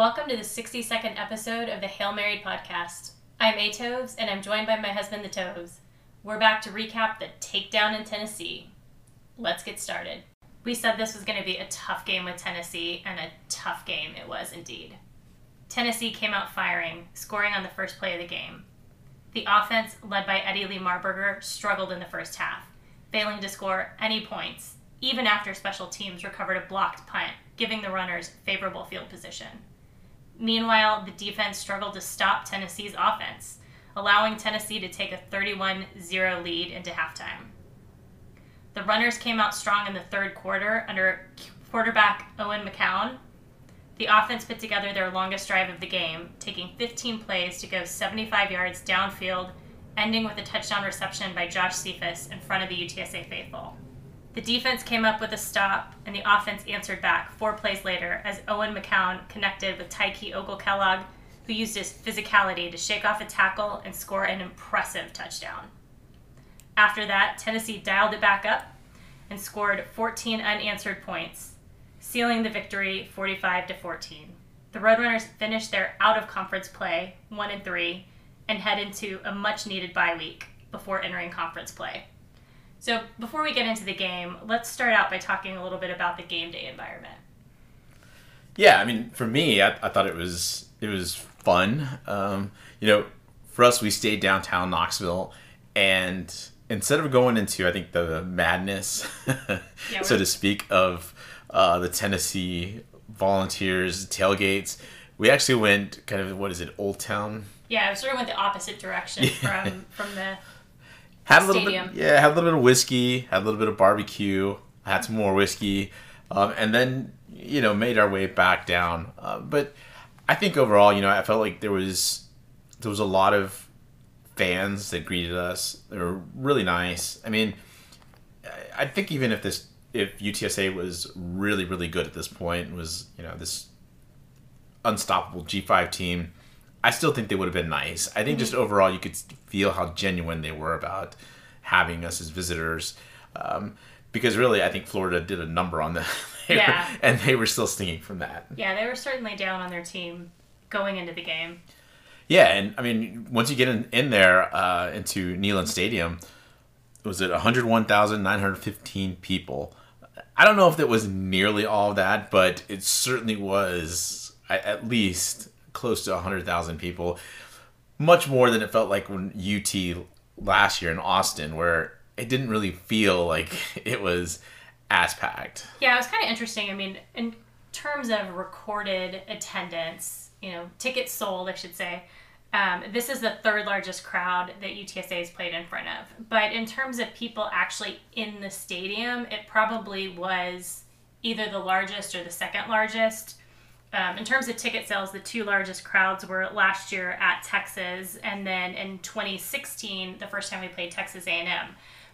Welcome to the 60 second episode of the Hail Married podcast. I'm A Toves, and I'm joined by my husband, the Toves. We're back to recap the takedown in Tennessee. Let's get started. We said this was going to be a tough game with Tennessee, and a tough game it was indeed. Tennessee came out firing, scoring on the first play of the game. The offense, led by Eddie Lee Marburger, struggled in the first half, failing to score any points, even after special teams recovered a blocked punt, giving the runners favorable field position. Meanwhile, the defense struggled to stop Tennessee's offense, allowing Tennessee to take a 31 0 lead into halftime. The runners came out strong in the third quarter under quarterback Owen McCown. The offense put together their longest drive of the game, taking 15 plays to go 75 yards downfield, ending with a touchdown reception by Josh Cephus in front of the UTSA faithful. The defense came up with a stop, and the offense answered back four plays later as Owen McCown connected with Tykee Ogle-Kellogg, who used his physicality to shake off a tackle and score an impressive touchdown. After that, Tennessee dialed it back up and scored 14 unanswered points, sealing the victory 45 to 14. The Roadrunners finished their out of conference play, 1 and 3, and head into a much needed bye week before entering conference play. So, before we get into the game, let's start out by talking a little bit about the game day environment. Yeah, I mean, for me, I, I thought it was it was fun. Um, you know, for us, we stayed downtown Knoxville, and instead of going into, I think, the madness, yeah, so to speak, of uh, the Tennessee Volunteers tailgates, we actually went kind of what is it, Old Town? Yeah, I sort of went the opposite direction from from the had a little Stadium. bit, yeah, had a little bit of whiskey, had a little bit of barbecue, had some more whiskey, um, and then you know made our way back down. Uh, but I think overall, you know, I felt like there was there was a lot of fans that greeted us. They were really nice. I mean, I think even if this if UTSA was really really good at this point was you know this unstoppable G5 team I still think they would have been nice. I think mm-hmm. just overall, you could feel how genuine they were about having us as visitors. Um, because really, I think Florida did a number on them. yeah. Were, and they were still stinging from that. Yeah, they were certainly down on their team going into the game. Yeah, and I mean, once you get in, in there uh, into Neyland Stadium, was it 101,915 people? I don't know if that was nearly all that, but it certainly was at least close to 100,000 people. Much more than it felt like when UT last year in Austin, where it didn't really feel like it was as packed. Yeah, it was kind of interesting. I mean, in terms of recorded attendance, you know, tickets sold, I should say, um, this is the third largest crowd that UTSA has played in front of. But in terms of people actually in the stadium, it probably was either the largest or the second largest. Um, in terms of ticket sales, the two largest crowds were last year at Texas, and then in 2016, the first time we played Texas A&M.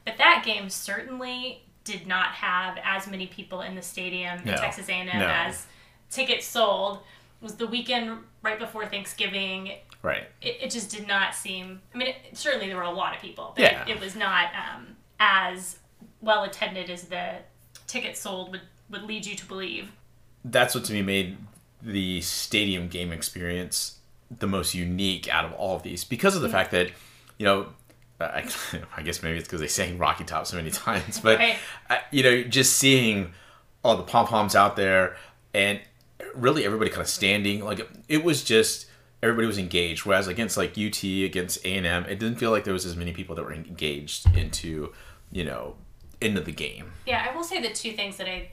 But that game certainly did not have as many people in the stadium no. in Texas A&M no. as tickets sold. It was the weekend right before Thanksgiving. Right. It, it just did not seem. I mean, it, certainly there were a lot of people, but yeah. it, it was not um, as well attended as the tickets sold would would lead you to believe. That's what to me made the stadium game experience the most unique out of all of these because of the fact that you know I, I guess maybe it's because they sang Rocky Top so many times, but right. I, you know, just seeing all the pom poms out there and really everybody kind of standing, like it was just everybody was engaged. Whereas against like UT, against A and M, it didn't feel like there was as many people that were engaged into, you know, into the game. Yeah, I will say the two things that I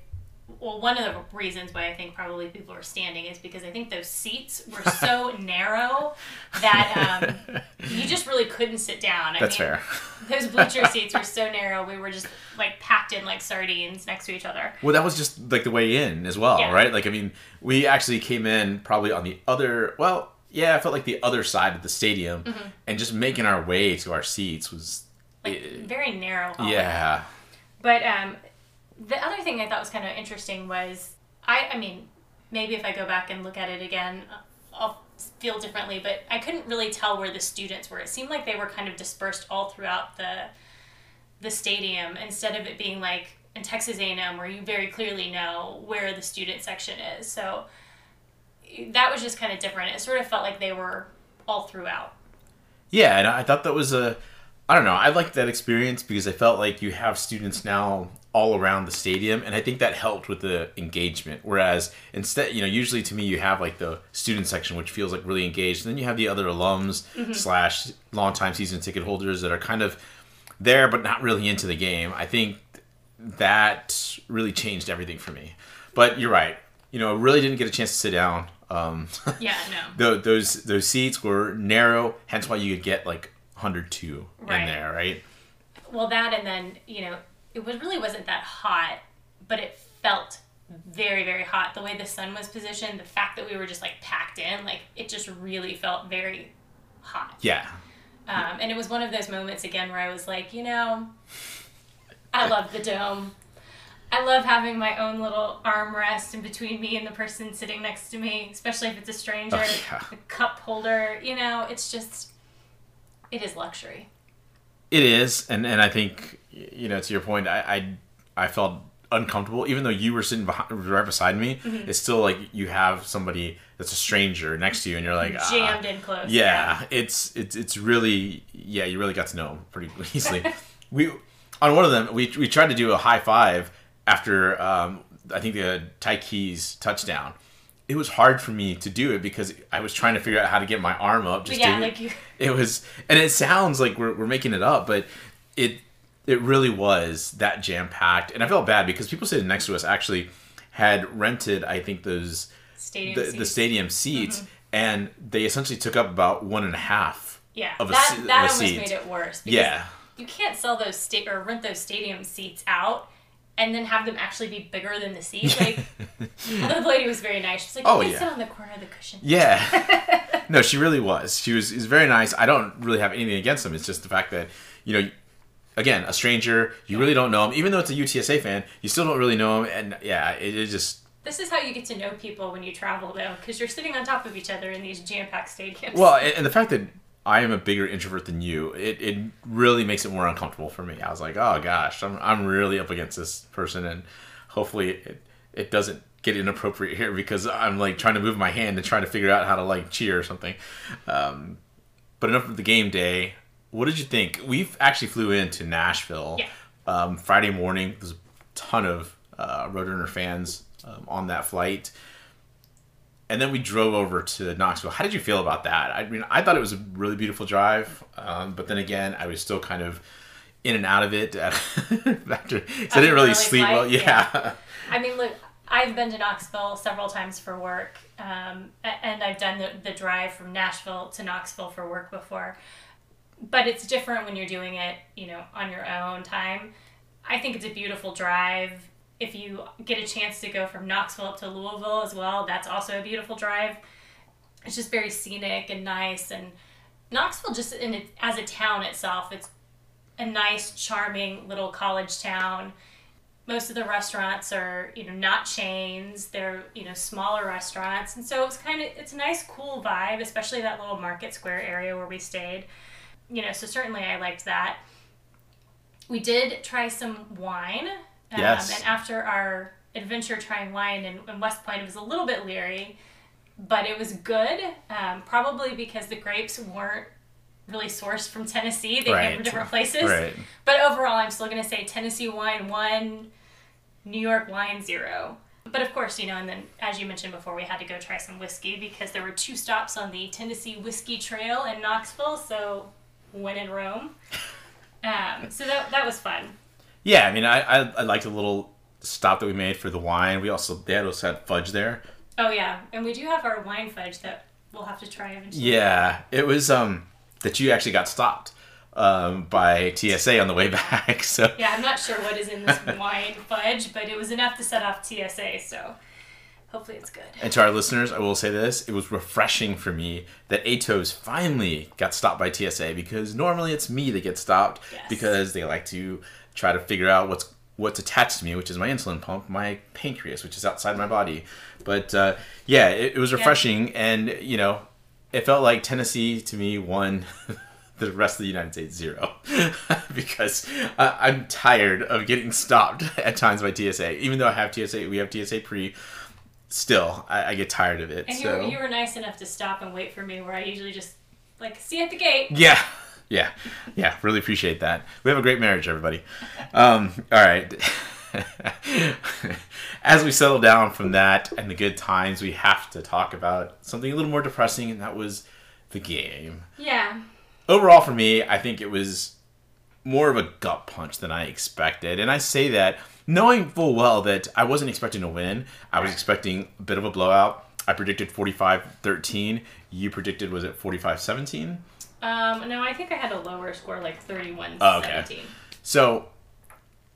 well, one of the reasons why I think probably people are standing is because I think those seats were so narrow that um, you just really couldn't sit down. I That's mean, fair. Those bleacher seats were so narrow, we were just like packed in like sardines next to each other. Well, that was just like the way in as well, yeah. right? Like, I mean, we actually came in probably on the other, well, yeah, I felt like the other side of the stadium, mm-hmm. and just making our way to our seats was like it, very narrow. Yeah. But um, the other thing I thought was kind of interesting was I I mean maybe if I go back and look at it again uh, I'll feel differently but I couldn't really tell where the students were it seemed like they were kind of dispersed all throughout the the stadium instead of it being like in Texas A&M where you very clearly know where the student section is so that was just kind of different. It sort of felt like they were all throughout. Yeah, and I thought that was a, I don't know, I liked that experience because I felt like you have students now all around the stadium, and I think that helped with the engagement. Whereas instead, you know, usually to me you have like the student section, which feels like really engaged, and then you have the other alums mm-hmm. slash longtime season ticket holders that are kind of there but not really into the game. I think that really changed everything for me. But you're right. You know, I really didn't get a chance to sit down. Um, yeah, no. those those seats were narrow, hence why you could get like 102 right. in there, right? Well, that and then you know it was really wasn't that hot, but it felt very very hot. The way the sun was positioned, the fact that we were just like packed in, like it just really felt very hot. Yeah. Um, and it was one of those moments again where I was like, you know, I love the dome. I love having my own little armrest in between me and the person sitting next to me, especially if it's a stranger, oh, yeah. a cup holder. You know, it's just, it is luxury. It is, and and I think you know to your point, I I, I felt uncomfortable even though you were sitting behind, right beside me. Mm-hmm. It's still like you have somebody that's a stranger next to you, and you're like jammed ah. in close. Yeah, yeah, it's it's it's really yeah, you really got to know him pretty easily. we on one of them, we we tried to do a high five after um, I think the Tykees touchdown. It was hard for me to do it because I was trying to figure out how to get my arm up. Just yeah, like you. It was, and it sounds like we're we're making it up, but it it really was that jam packed, and I felt bad because people sitting next to us actually had rented, I think those stadium the, the stadium seats, mm-hmm. and they essentially took up about one and a half. Yeah, of a, that, that almost seat. made it worse. Yeah, you can't sell those state or rent those stadium seats out and then have them actually be bigger than the seat. Like the lady was very nice. She's like, "Oh yeah, sit on the corner of the cushion." Yeah, no, she really was. She was is very nice. I don't really have anything against them. It's just the fact that you know, again, a stranger, you really don't know him. Even though it's a UTSA fan, you still don't really know him. And yeah, it, it just. This is how you get to know people when you travel, though, because you're sitting on top of each other in these jam-packed stadiums. Well, and the fact that I am a bigger introvert than you. It, it really makes it more uncomfortable for me. I was like, oh gosh, I'm, I'm really up against this person, and hopefully it, it doesn't get inappropriate here because I'm like trying to move my hand and trying to figure out how to like cheer or something. Um, but enough of the game day. What did you think? We actually flew into Nashville yeah. um, Friday morning. There's a ton of uh, Roadrunner fans um, on that flight and then we drove over to Knoxville. How did you feel about that? I mean, I thought it was a really beautiful drive, um, but then again, I was still kind of in and out of it after. I didn't really sleep well. Yeah. yeah. I mean, look, I've been to Knoxville several times for work, um, and I've done the, the drive from Nashville to Knoxville for work before. But it's different when you're doing it, you know, on your own time. I think it's a beautiful drive if you get a chance to go from Knoxville up to Louisville as well, that's also a beautiful drive. It's just very scenic and nice. And Knoxville, just in it, as a town itself, it's a nice, charming little college town. Most of the restaurants are, you know, not chains. They're, you know, smaller restaurants, and so it's kind of it's a nice, cool vibe, especially that little Market Square area where we stayed. You know, so certainly I liked that. We did try some wine um, yes. And after our adventure trying wine in, in, West Point, it was a little bit leery, but it was good. Um, probably because the grapes weren't really sourced from Tennessee; they right. came from different places. Right. But overall, I'm still going to say Tennessee wine one, New York wine zero. But of course, you know, and then as you mentioned before, we had to go try some whiskey because there were two stops on the Tennessee Whiskey Trail in Knoxville. So when in Rome. Um, so that, that was fun. Yeah, I mean, I, I, I liked the little stop that we made for the wine. We also they also had fudge there. Oh yeah, and we do have our wine fudge that we'll have to try eventually. Yeah, it was um that you actually got stopped um, by TSA on the way back. So yeah, I'm not sure what is in this wine fudge, but it was enough to set off TSA. So hopefully it's good. And to our listeners, I will say this: it was refreshing for me that Atos finally got stopped by TSA because normally it's me that gets stopped yes. because they like to try to figure out what's what's attached to me, which is my insulin pump, my pancreas, which is outside my body. But uh, yeah, it, it, was refreshing, yeah. and you know, it felt like Tennessee to me won. the rest of the United States zero, because uh, I'm tired of getting stopped at times by TSA. Even though I have TSA, we have TSA pre. still, I, I, get tired of it. And so. you, were, you were nice enough to stop and wait for me, where I usually just like see at the gate. Yeah, yeah, yeah. Really appreciate that. We have a great marriage, everybody. Um, all right. As we settle down from that and the good times, we have to talk about something a little more depressing, and that was the game. Yeah. Overall, for me, I think it was more of a gut punch than I expected. And I say that knowing full well that I wasn't expecting to win. I was expecting a bit of a blowout. I predicted 45-13. You predicted was it 45-17? Um, no, I think I had a lower score, like 31-17. Oh, okay. So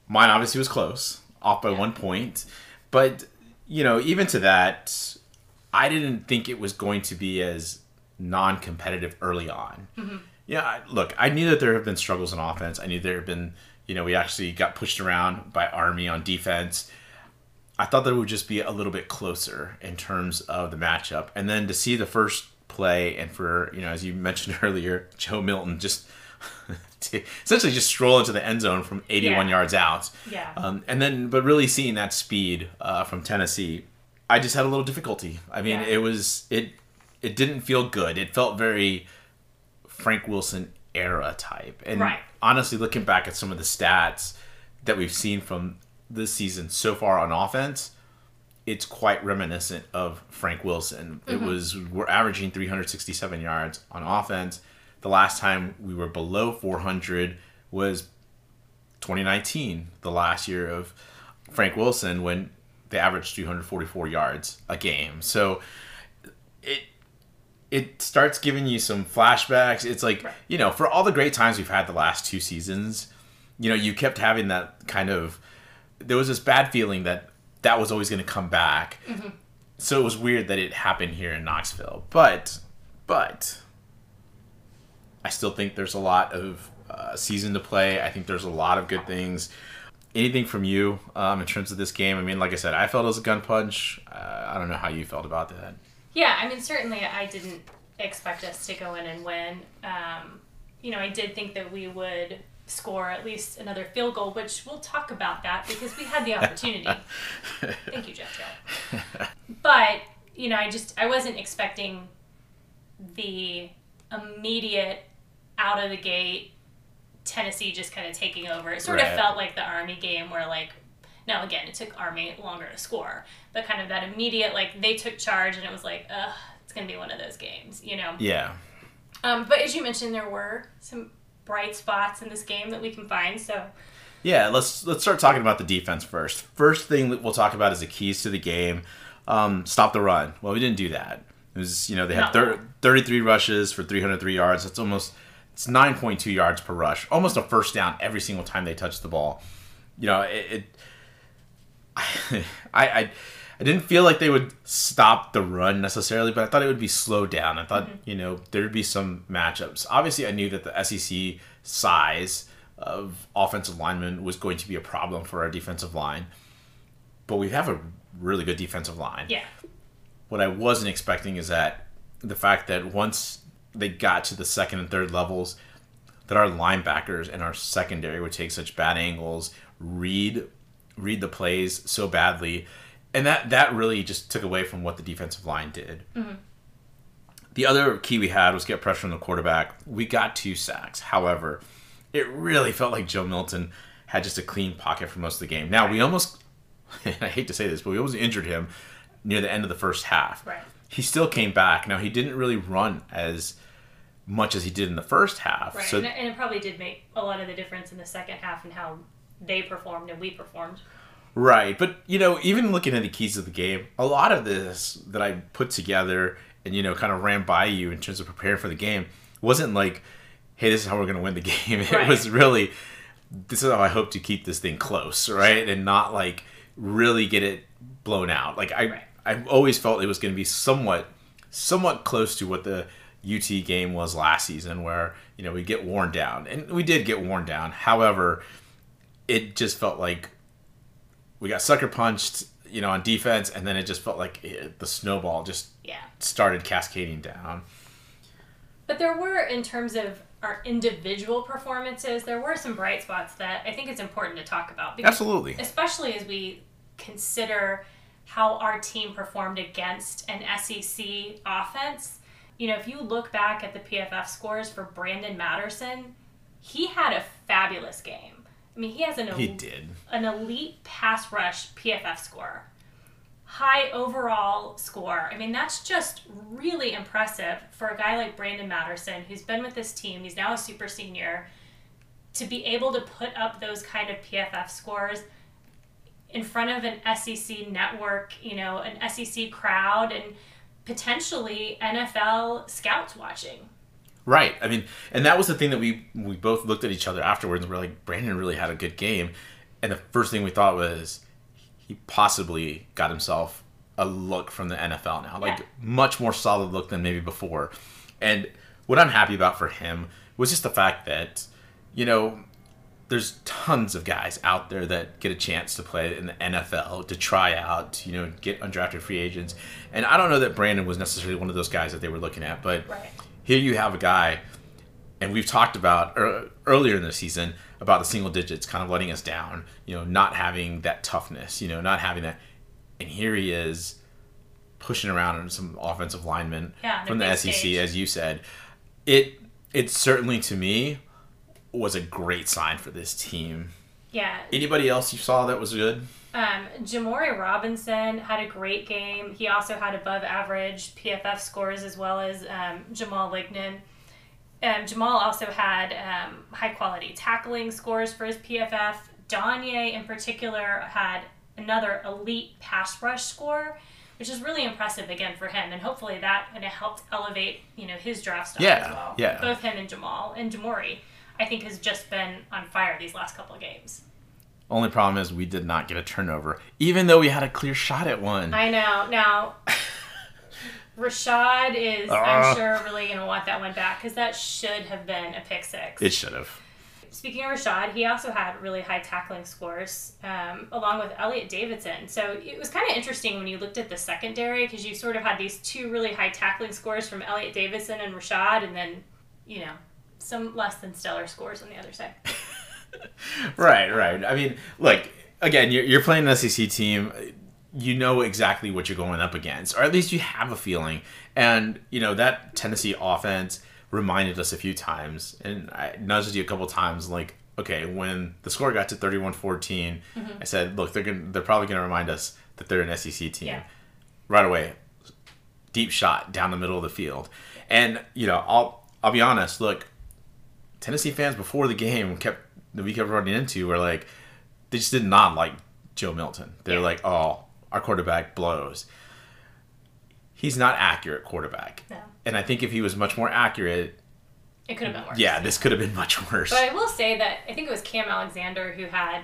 mine obviously was close, off by yeah. one point. But, you know, even to that, I didn't think it was going to be as non-competitive early on. Mm-hmm. Yeah, look, I knew that there have been struggles in offense. I knew there have been you know, we actually got pushed around by Army on defense. I thought that it would just be a little bit closer in terms of the matchup. And then to see the first play and for, you know, as you mentioned earlier, Joe Milton just essentially just stroll into the end zone from 81 yeah. yards out. Yeah. Um, and then, but really seeing that speed uh, from Tennessee, I just had a little difficulty. I mean, yeah. it was, it, it didn't feel good. It felt very Frank Wilson era type. And right. honestly, looking back at some of the stats that we've seen from this season so far on offense, it's quite reminiscent of Frank Wilson. Mm-hmm. It was we're averaging 367 yards on offense. The last time we were below 400 was 2019, the last year of Frank Wilson when they averaged 344 yards a game. So it it starts giving you some flashbacks. It's like, you know, for all the great times we've had the last two seasons, you know, you kept having that kind of there was this bad feeling that that was always going to come back. Mm-hmm. So it was weird that it happened here in Knoxville. But but I still think there's a lot of uh, season to play. I think there's a lot of good things. Anything from you um, in terms of this game? I mean, like I said, I felt it was a gun punch. Uh, I don't know how you felt about that. Yeah, I mean, certainly I didn't expect us to go in and win. Um, you know, I did think that we would score at least another field goal, which we'll talk about that because we had the opportunity. Thank you, Jeff Joe. But, you know, I just, I wasn't expecting the immediate out of the gate Tennessee just kind of taking over. It sort right. of felt like the Army game where, like, now, again, it took Army longer to score, but kind of that immediate, like, they took charge and it was like, ugh, it's going to be one of those games, you know? Yeah. Um, but as you mentioned, there were some bright spots in this game that we can find, so. Yeah, let's let's start talking about the defense first. First thing that we'll talk about is the keys to the game. Um, stop the run. Well, we didn't do that. It was, you know, they had thir- 33 rushes for 303 yards. That's almost it's 9.2 yards per rush, almost a first down every single time they touched the ball. You know, it, it I, I I didn't feel like they would stop the run necessarily, but I thought it would be slowed down. I thought mm-hmm. you know there'd be some matchups. Obviously, I knew that the SEC size of offensive linemen was going to be a problem for our defensive line, but we have a really good defensive line. Yeah. What I wasn't expecting is that the fact that once they got to the second and third levels, that our linebackers and our secondary would take such bad angles, read read the plays so badly, and that that really just took away from what the defensive line did. Mm-hmm. The other key we had was get pressure on the quarterback. We got two sacks. However, it really felt like Joe Milton had just a clean pocket for most of the game. Now we almost, I hate to say this, but we almost injured him near the end of the first half. Right. He still came back. Now he didn't really run as much as he did in the first half. Right. So, and it probably did make a lot of the difference in the second half and how they performed and we performed. Right, but you know, even looking at the keys of the game, a lot of this that I put together and you know kind of ran by you in terms of preparing for the game wasn't like, "Hey, this is how we're going to win the game." It right. was really, "This is how I hope to keep this thing close," right, and not like really get it blown out. Like I, right. I always felt it was going to be somewhat, somewhat close to what the UT game was last season, where you know we get worn down, and we did get worn down. However it just felt like we got sucker punched, you know, on defense, and then it just felt like it, the snowball just yeah started cascading down. But there were, in terms of our individual performances, there were some bright spots that I think it's important to talk about. Because, Absolutely. Especially as we consider how our team performed against an SEC offense. You know, if you look back at the PFF scores for Brandon Matterson, he had a fabulous game. I mean, he has an he did an elite pass rush PFF score, high overall score. I mean, that's just really impressive for a guy like Brandon Matterson, who's been with this team. He's now a super senior. To be able to put up those kind of PFF scores in front of an SEC network, you know, an SEC crowd, and potentially NFL scouts watching. Right. I mean, and that was the thing that we we both looked at each other afterwards. and We're like, Brandon really had a good game, and the first thing we thought was he possibly got himself a look from the NFL now, like yeah. much more solid look than maybe before. And what I'm happy about for him was just the fact that, you know, there's tons of guys out there that get a chance to play in the NFL, to try out, you know, get undrafted free agents. And I don't know that Brandon was necessarily one of those guys that they were looking at, but right. Here you have a guy, and we've talked about er, earlier in the season about the single digits kind of letting us down, you know, not having that toughness, you know, not having that. And here he is pushing around on some offensive linemen yeah, from the SEC, stage. as you said. It it certainly to me was a great sign for this team. Yeah. Anybody else you saw that was good? Um, Jimmori Robinson had a great game. He also had above average PFF scores as well as um, Jamal Lignan. Um, Jamal also had um, high quality tackling scores for his PFF. Donye, in particular, had another elite pass rush score, which is really impressive again for him. And hopefully that kind of helped elevate you know his draft stock yeah, as well. Yeah. Both him and Jamal and Jimmori. I think has just been on fire these last couple of games. Only problem is we did not get a turnover, even though we had a clear shot at one. I know. Now, Rashad is, uh, I'm ah. sure, really going to want that one back because that should have been a pick six. It should have. Speaking of Rashad, he also had really high tackling scores, um, along with Elliot Davidson. So it was kind of interesting when you looked at the secondary because you sort of had these two really high tackling scores from Elliot Davidson and Rashad, and then, you know, some less than stellar scores on the other side. right, right. I mean, look, again, you're, you're playing an SEC team. You know exactly what you're going up against, or at least you have a feeling. And, you know, that Tennessee offense reminded us a few times, and I nudged you a couple times, like, okay, when the score got to 31 14, mm-hmm. I said, look, they're, gonna, they're probably going to remind us that they're an SEC team. Yeah. Right away, deep shot down the middle of the field. And, you know, I'll, I'll be honest, look, Tennessee fans before the game kept that we kept running into were like they just did not like Joe Milton. They're yeah. like, oh, our quarterback blows. He's not accurate quarterback. No. And I think if he was much more accurate, it could have been worse. Yeah, this could have been much worse. But I will say that I think it was Cam Alexander who had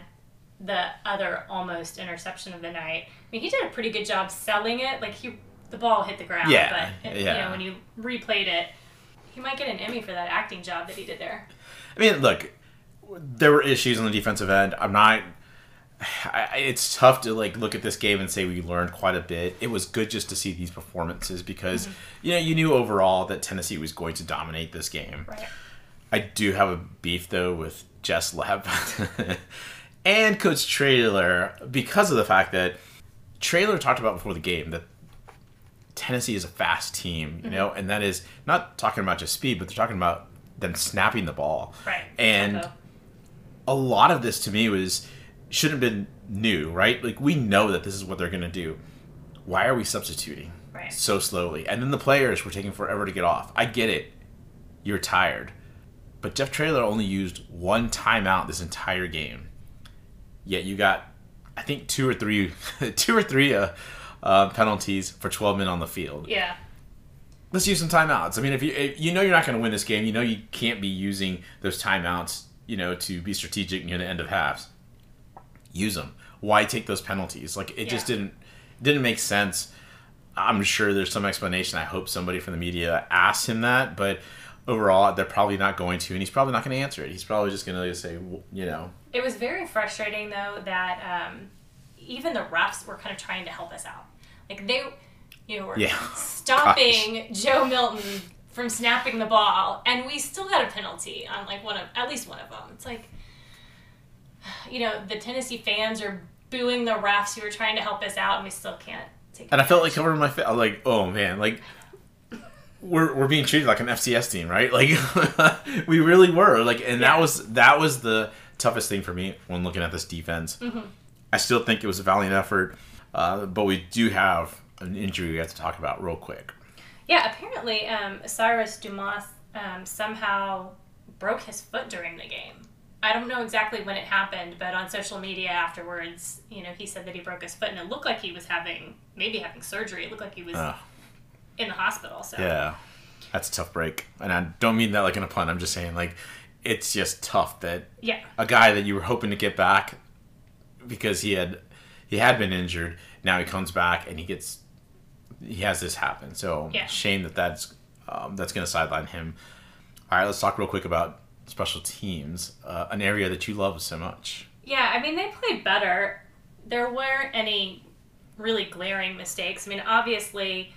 the other almost interception of the night. I mean, he did a pretty good job selling it. Like he, the ball hit the ground. Yeah, but yeah. you know when you replayed it, he might get an Emmy for that acting job that he did there. I mean, look, there were issues on the defensive end. I'm not. I, it's tough to like look at this game and say we learned quite a bit. It was good just to see these performances because mm-hmm. you know you knew overall that Tennessee was going to dominate this game. Right. I do have a beef though with Jess Loepp and Coach Traylor because of the fact that Traylor talked about before the game that Tennessee is a fast team, you mm-hmm. know, and that is not talking about just speed, but they're talking about them snapping the ball. Right. And a lot of this to me was shouldn't have been new, right? Like we know that this is what they're going to do. Why are we substituting right. so slowly? And then the players were taking forever to get off. I get it. You're tired. But Jeff Traylor only used one timeout this entire game. Yet you got I think two or three two or three uh, uh, penalties for 12 men on the field. Yeah. Let's use some timeouts. I mean, if you if you know you're not going to win this game, you know you can't be using those timeouts, you know, to be strategic near the end of halves. Use them. Why take those penalties? Like it yeah. just didn't didn't make sense. I'm sure there's some explanation. I hope somebody from the media asked him that, but overall, they're probably not going to, and he's probably not going to answer it. He's probably just going to say, you know. It was very frustrating though that um, even the refs were kind of trying to help us out. Like they, you know, were yeah. stopping Gosh. Joe Milton from snapping the ball, and we still got a penalty on like one of at least one of them. It's like, you know, the Tennessee fans are booing the refs who were trying to help us out, and we still can't take. It. And I felt like covering my face. Like, oh man, like we're we're being treated like an FCS team, right? Like we really were. Like, and yeah. that was that was the toughest thing for me when looking at this defense. Mm-hmm. I still think it was a valiant effort, uh, but we do have an injury we have to talk about real quick. Yeah, apparently um, Cyrus Dumas um, somehow broke his foot during the game. I don't know exactly when it happened, but on social media afterwards, you know, he said that he broke his foot, and it looked like he was having maybe having surgery. It looked like he was in the hospital. So yeah, that's a tough break, and I don't mean that like in a pun. I'm just saying like it's just tough that yeah a guy that you were hoping to get back because he had he had been injured. Now he comes back and he gets he has this happen. So yeah. shame that that's um, that's going to sideline him. All right, let's talk real quick about special teams, uh, an area that you love so much. Yeah, I mean they played better. There weren't any really glaring mistakes. I mean, obviously,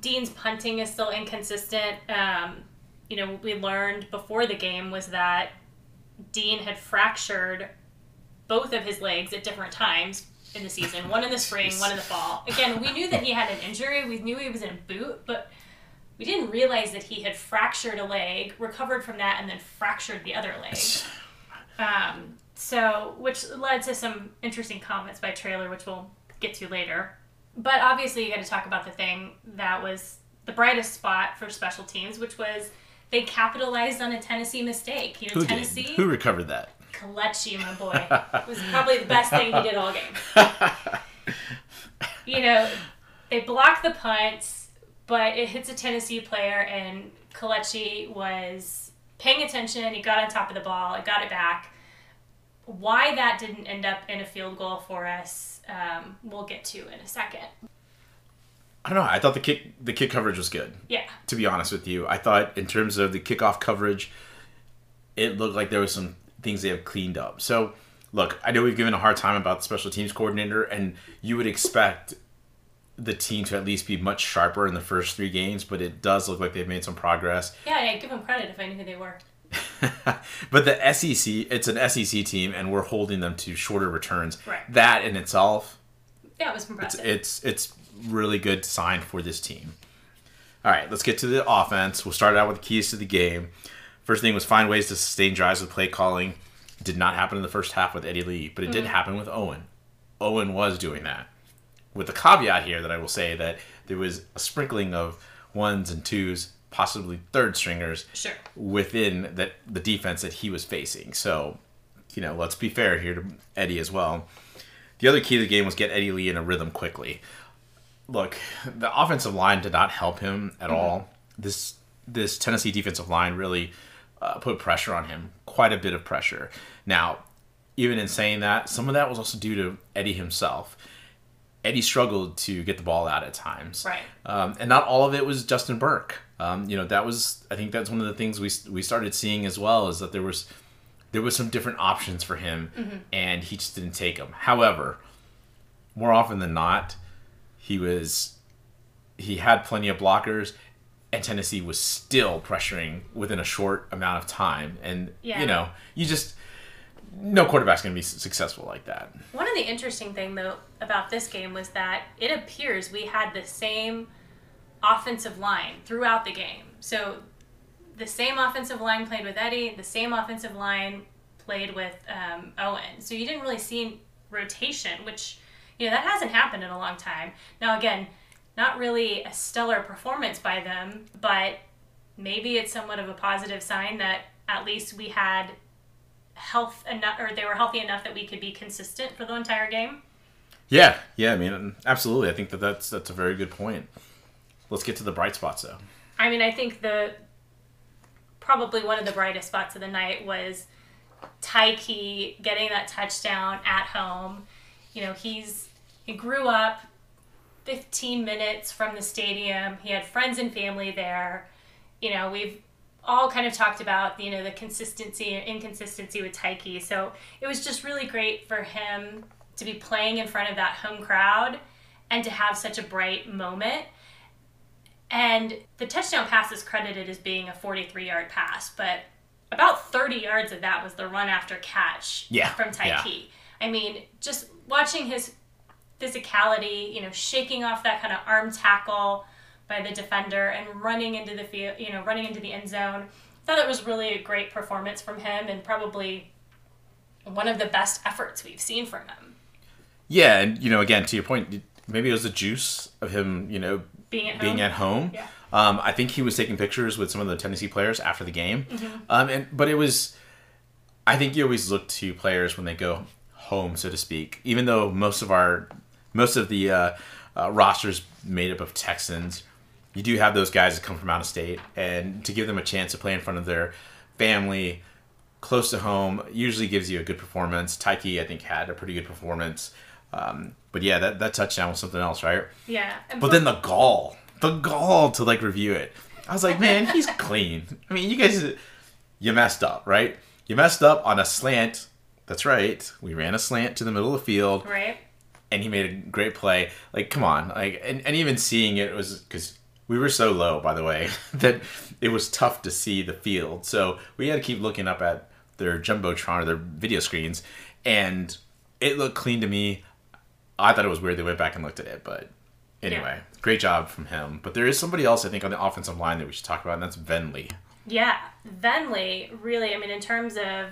Dean's punting is still inconsistent. Um, you know, what we learned before the game was that Dean had fractured both of his legs at different times in the season. One in the spring, one in the fall. Again, we knew that he had an injury. We knew he was in a boot, but we didn't realize that he had fractured a leg, recovered from that, and then fractured the other leg. Um, so, which led to some interesting comments by Traylor, which we'll get to later. But obviously, you got to talk about the thing that was the brightest spot for special teams, which was they capitalized on a Tennessee mistake. You know, Who Tennessee. Did? Who recovered that? Kelechi, my boy, was probably the best thing he did all game. you know, they block the punts, but it hits a Tennessee player, and Kelechi was paying attention. He got on top of the ball. It got it back. Why that didn't end up in a field goal for us, um, we'll get to in a second. I don't know. I thought the kick the kick coverage was good. Yeah. To be honest with you, I thought in terms of the kickoff coverage, it looked like there was some things they have cleaned up. So, look, I know we've given a hard time about the special teams coordinator, and you would expect the team to at least be much sharper in the first three games, but it does look like they've made some progress. Yeah, I'd give them credit if I knew who they were. but the SEC, it's an SEC team, and we're holding them to shorter returns. Right. That in itself, yeah, it was impressive. It's it's, it's really good sign for this team. All right, let's get to the offense. We'll start out with the keys to the game. First thing was find ways to sustain drives with play calling. did not happen in the first half with Eddie Lee, but it mm-hmm. did happen with Owen. Owen was doing that. With the caveat here that I will say that there was a sprinkling of ones and twos, possibly third stringers sure. within that the defense that he was facing. So, you know, let's be fair here to Eddie as well. The other key to the game was get Eddie Lee in a rhythm quickly. Look, the offensive line did not help him at mm-hmm. all. This this Tennessee defensive line really uh, put pressure on him, quite a bit of pressure. Now, even in saying that, some of that was also due to Eddie himself. Eddie struggled to get the ball out at times, right? Um, and not all of it was Justin Burke. Um, you know, that was I think that's one of the things we we started seeing as well is that there was there was some different options for him, mm-hmm. and he just didn't take them. However, more often than not, he was he had plenty of blockers and Tennessee was still pressuring within a short amount of time. And yeah. you know, you just no quarterback's going to be successful like that. One of the interesting thing though about this game was that it appears we had the same offensive line throughout the game. So the same offensive line played with Eddie, the same offensive line played with um, Owen. So you didn't really see rotation, which you know that hasn't happened in a long time. Now again, not really a stellar performance by them, but maybe it's somewhat of a positive sign that at least we had health enough or they were healthy enough that we could be consistent for the entire game. Yeah, yeah, I mean, absolutely. I think that that's that's a very good point. Let's get to the bright spots though. I mean, I think the probably one of the brightest spots of the night was Tyke getting that touchdown at home. You know, he's he grew up 15 minutes from the stadium. He had friends and family there. You know, we've all kind of talked about, you know, the consistency and inconsistency with Tyke. So it was just really great for him to be playing in front of that home crowd and to have such a bright moment. And the touchdown pass is credited as being a 43 yard pass, but about 30 yards of that was the run after catch yeah, from Tyke. Yeah. I mean, just watching his physicality, you know, shaking off that kind of arm tackle by the defender and running into the field, you know, running into the end zone. I thought it was really a great performance from him and probably one of the best efforts we've seen from him. Yeah, and you know, again, to your point, maybe it was the juice of him, you know, being at being home. at home. Yeah. Um, I think he was taking pictures with some of the Tennessee players after the game. Mm-hmm. Um, and but it was, I think you always look to players when they go home, so to speak. Even though most of our, most of the uh, uh, rosters made up of Texans, you do have those guys that come from out of state, and to give them a chance to play in front of their family, close to home, usually gives you a good performance. Tyke, I think, had a pretty good performance. Um, but yeah, that, that touchdown was something else, right? Yeah. And But then the gall, the gall to like review it. I was like, man, he's clean. I mean, you guys, you messed up, right? You messed up on a slant. That's right. We ran a slant to the middle of the field, right? And he made a great play. Like, come on, like, and, and even seeing it was because we were so low, by the way, that it was tough to see the field. So we had to keep looking up at their jumbotron or their video screens, and it looked clean to me. I thought it was weird they went back and looked at it, but anyway, great job from him. But there is somebody else I think on the offensive line that we should talk about, and that's Venley. Yeah, Venley really. I mean, in terms of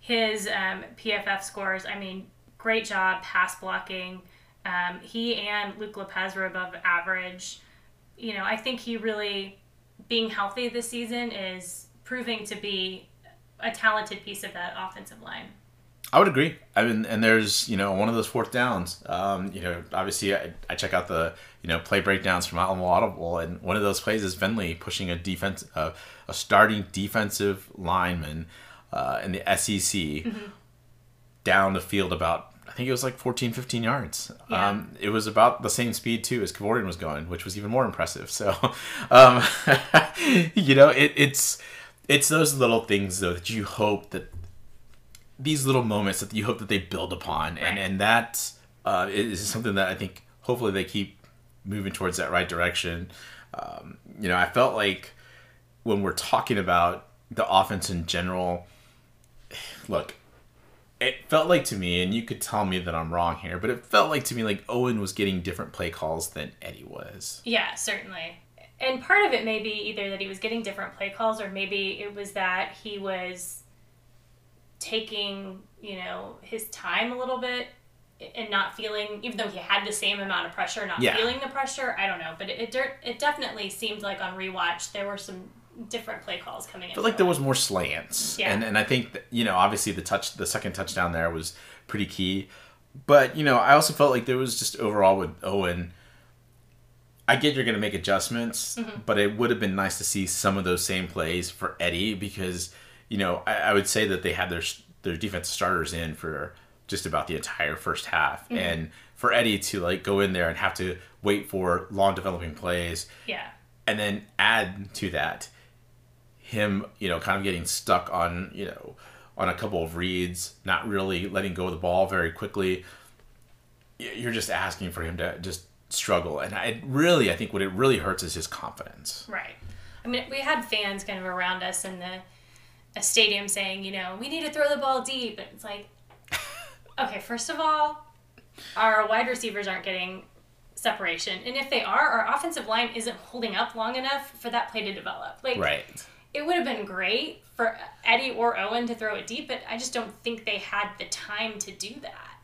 his um, PFF scores, I mean, great job pass blocking. Um, he and Luke Lopez were above average. You know, I think he really being healthy this season is proving to be a talented piece of that offensive line. I would agree. I mean, and there's you know one of those fourth downs. Um, you know, obviously I, I check out the you know play breakdowns from Alamo Audible, and one of those plays is Venley pushing a defense uh, a starting defensive lineman uh, in the SEC down the field about think it was like 14, 15 yards. Yeah. Um, it was about the same speed too as Kevorian was going, which was even more impressive. So, um, you know, it, it's it's those little things though that you hope that these little moments that you hope that they build upon, and Right. and that uh, is something that I think hopefully they keep moving towards that right direction. Um, you know, I felt like when we're talking about the offense in general, look, it felt like to me, and you could tell me that I'm wrong here, but it felt like to me like Owen was getting different play calls than Eddie was. Yeah, certainly. And part of it may be either that he was getting different play calls, or maybe it was that he was taking, you know, his time a little bit and not feeling, even though he had the same amount of pressure, not Yeah. feeling the pressure. I don't know, but it it, it definitely seemed like on rewatch there were some different play calls coming in. I felt like there was more slants, Yeah. and and I think that, you know obviously the touch the second touchdown there was pretty key, but you know I also felt like there was just overall with Owen. I get you're going to make adjustments, Mm-hmm. but it would have been nice to see some of those same plays for Eddie because you know I, I would say that they had their their defensive starters in for just about the entire first half, Mm-hmm. and for Eddie to like go in there and have to wait for long developing plays yeah, and then add to that him you know kind of getting stuck on you know on a couple of reads not really letting go of the ball very quickly you're just asking for him to just struggle. And i really i think what it really hurts is his confidence. Right. I mean, we had fans kind of around us in the a stadium saying, you know, we need to throw the ball deep, and it's like, okay, first of all, our wide receivers aren't getting separation, and if they are, our offensive line isn't holding up long enough for that play to develop. Like, right it would have been great for Eddie or Owen to throw it deep, but I just don't think they had the time to do that.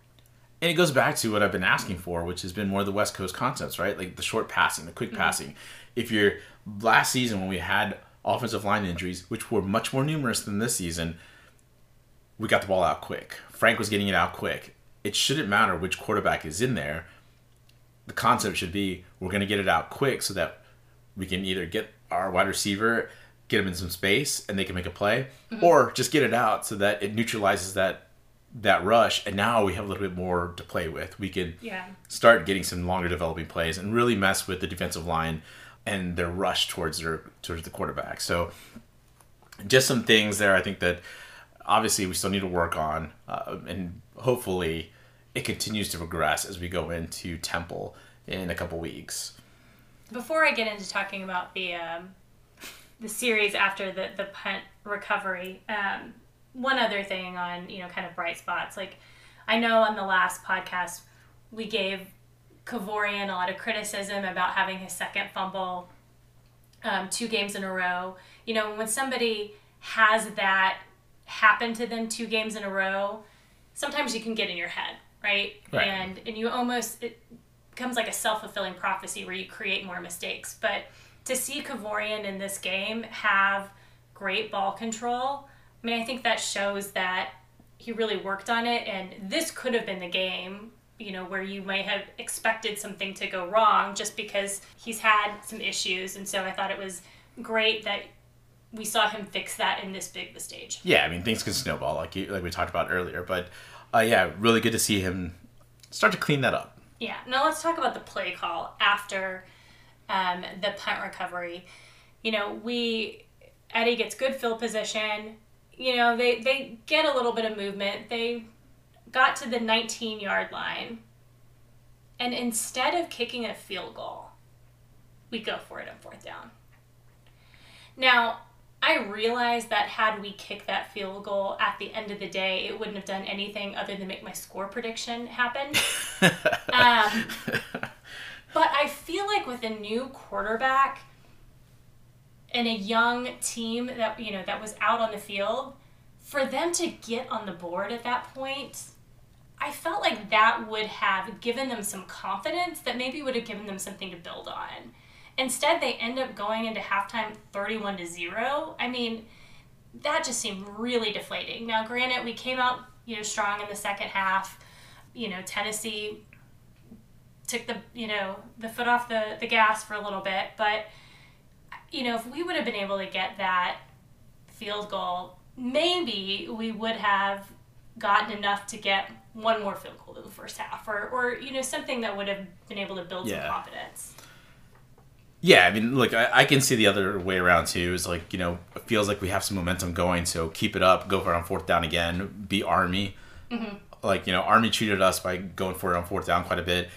and it goes back to what i've been asking for which has been more of the west coast concepts right? Like the short passing the quick mm-hmm. passing. If you're last season when we had offensive line injuries which were much more numerous than this season we got the ball out quick. Frank was getting it out quick. It shouldn't matter which quarterback is in there. The concept should be we're going to get it out quick so that we can either get our wide receiver get them in some space and they can make a play or just get it out so that it neutralizes that that rush. And now we have a little bit more to play with. We can Yeah. start getting some longer developing plays and really mess with the defensive line and their rush towards their towards the quarterback. So just some things there i think that obviously we still need to work on uh, and hopefully it continues to progress as we go into temple in a couple weeks. Before I get into talking about the um, the series after the the punt recovery, um, one other thing on you know kind of bright spots like I know on the last podcast we gave Kevorian a lot of criticism about having his second fumble um, two games in a row. You know, when somebody has that happen to them two games in a row, sometimes you can get in your head, right? right. And and you almost it becomes like a self fulfilling prophecy where you create more mistakes. But to see Kevorian in this game have great ball control, I mean, I think that shows that he really worked on it, and this could have been the game you know, where you might have expected something to go wrong just because he's had some issues. And so I thought it was great that we saw him fix that in this big stage. Yeah, I mean things can snowball like you, like we talked about earlier, but uh, yeah, really good to see him start to clean that up. Yeah. Now let's talk about the play call after um, the punt recovery. You know, we Eddie gets good field position. You know, they they get a little bit of movement. They got to the 19 yard line, and instead of kicking a field goal, we go for it on fourth down. Now, I realize that had we kicked that field goal at the end of the day, it wouldn't have done anything other than make my score prediction happen. um, but I feel like with a new quarterback and a young team that you know that was out on the field, for them to get on the board at that point I felt like that would have given them some confidence that maybe would have given them something to build on. Instead, they end up going into halftime 31 to 0. I mean, that just seemed really deflating. Now, granted, we came out, you know, strong in the second half. You know, Tennessee took the, you know, the foot off the, the gas for a little bit, but you know, if we would have been able to get that field goal, maybe we would have gotten enough to get one more field goal in the first half, or or you know something that would have been able to build yeah. some confidence. Yeah, I mean, look, I, I, can see the other way around too. Is like you know, it feels like we have some momentum going, so keep it up. Go for it on fourth down again. Be Army. Mm-hmm. Like you know, Army treated us by going for it on fourth down quite a bit.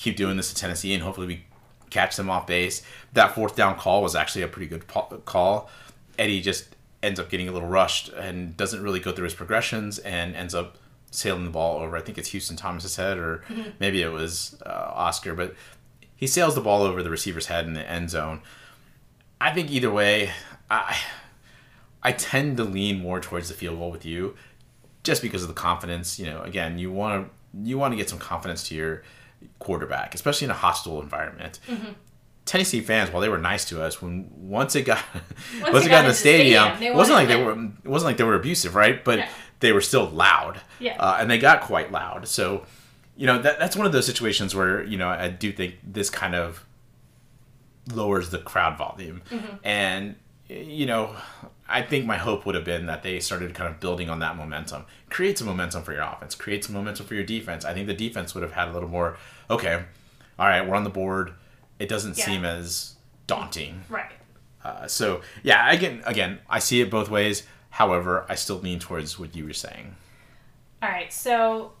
Keep doing this to Tennessee, and hopefully we catch them off base. That fourth down call was actually a pretty good call. Eddie just ends up getting a little rushed and doesn't really go through his progressions and ends up sailing the ball over. I think it's Houston Thomas's head, or mm-hmm. maybe it was uh, Oscar, but he sails the ball over the receiver's head in the end zone. I think either way, I I tend to lean more towards the field goal with you, just because of the confidence. You know, again, you want to you want to get some confidence to your quarterback, especially in a hostile environment. Mm-hmm. Tennessee fans, while they were nice to us, when once it got once, once it got, in the stadium, stadium it wasn't like they were it wasn't like they were abusive, right? But they were still loud. Yeah. Uh, and they got quite loud. So, you know, that, that's one of those situations where, you know, I do think this kind of lowers the crowd volume. Mm-hmm. And, you know, I think my hope would have been that they started kind of building on that momentum. Create some momentum for your offense, create some momentum for your defense. I think the defense would have had a little more, okay, all right, we're on the board. It doesn't yeah. seem as daunting. Right. Uh, so yeah, again, again, I see it both ways. However, I still lean towards what you were saying. All right, so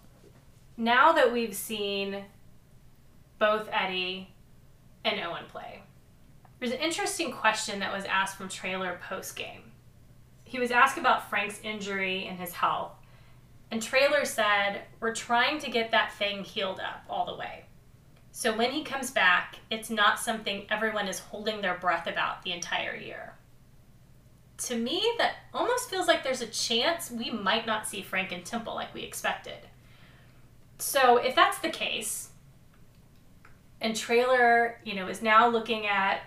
now that we've seen both Eddie and Owen play, there's an interesting question that was asked from Traylor post game. He was asked about Frank's injury and his health, and Traylor said, We're trying to get that thing healed up all the way. So when he comes back, it's not something everyone is holding their breath about the entire year to me, that almost feels like there's a chance we might not see Frank and Temple like we expected. So if that's the case, and Traylor, you know, is now looking at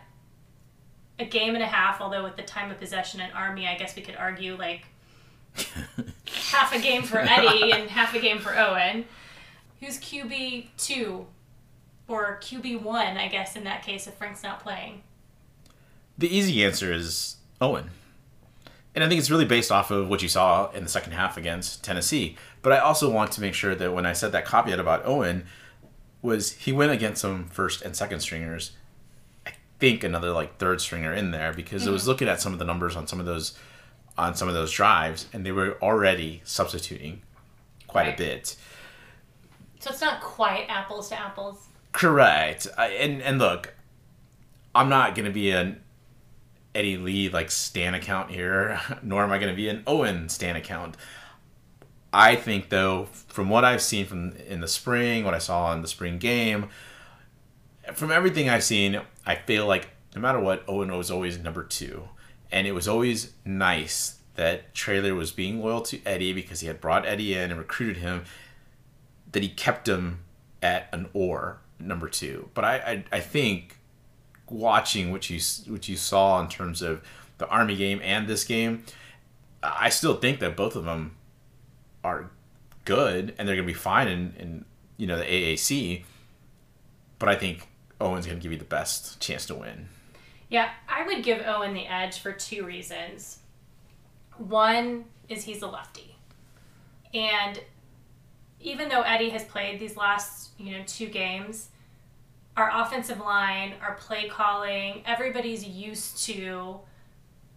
a game and a half, although with the time of possession and Army, I guess we could argue like half a game for Eddie and half a game for Owen. Who's QB two or QB one, I guess, in that case, if Frank's not playing? The easy answer is Owen. And I think it's really based off of what you saw in the second half against Tennessee. But I also want to make sure that when I said that caveat about Owen, was he went against some first and second stringers. Think another like third stringer in there because mm-hmm. I was looking at some of the numbers on some of those on some of those drives, and they were already substituting quite right. a bit. So it's not quite apples to apples. Correct. I, and and look, I'm not going to be an Eddie Lee like Stan account here, nor am I going to be an Owen Stan account. I think though, from what I've seen from in the spring, what I saw in the spring game, from everything I've seen, I feel like no matter what, Owen was always number two, and it was always nice that Traylor was being loyal to Eddie because he had brought Eddie in and recruited him. That he kept him at an or number two, but I I, I think watching what you what you saw in terms of the Army game and this game, I still think that both of them are good and they're going to be fine in, in you know the AAC. But I think Owen's going to give you the best chance to win. Yeah, I would give Owen the edge for two reasons. One is he's a lefty. And even though Eddie has played these last, you know, two games, our offensive line, our play calling, everybody's used to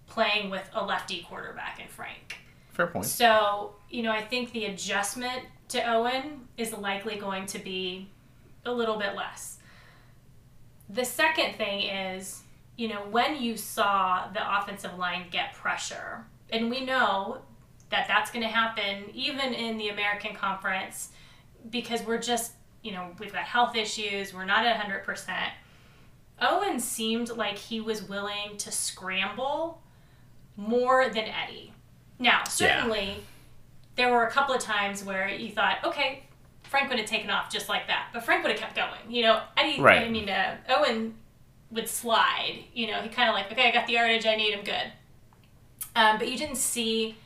playing with a lefty quarterback in Frank. Fair point. So, you know, I think the adjustment to Owen is likely going to be a little bit less. The second thing is, you know, when you saw the offensive line get pressure, and we know that that's going to happen even in the American Conference because we're just, you know, we've got health issues, we're not at 100%. Owen seemed like he was willing to scramble more than Eddie. Now, certainly, yeah. there were a couple of times where you thought, okay, Frank would have taken off just like that, but Frank would have kept going. You know, Eddie, right. I mean, uh, Owen would slide. You know, he kind of like, okay, I got the yardage I need, I'm good. Um, but you didn't see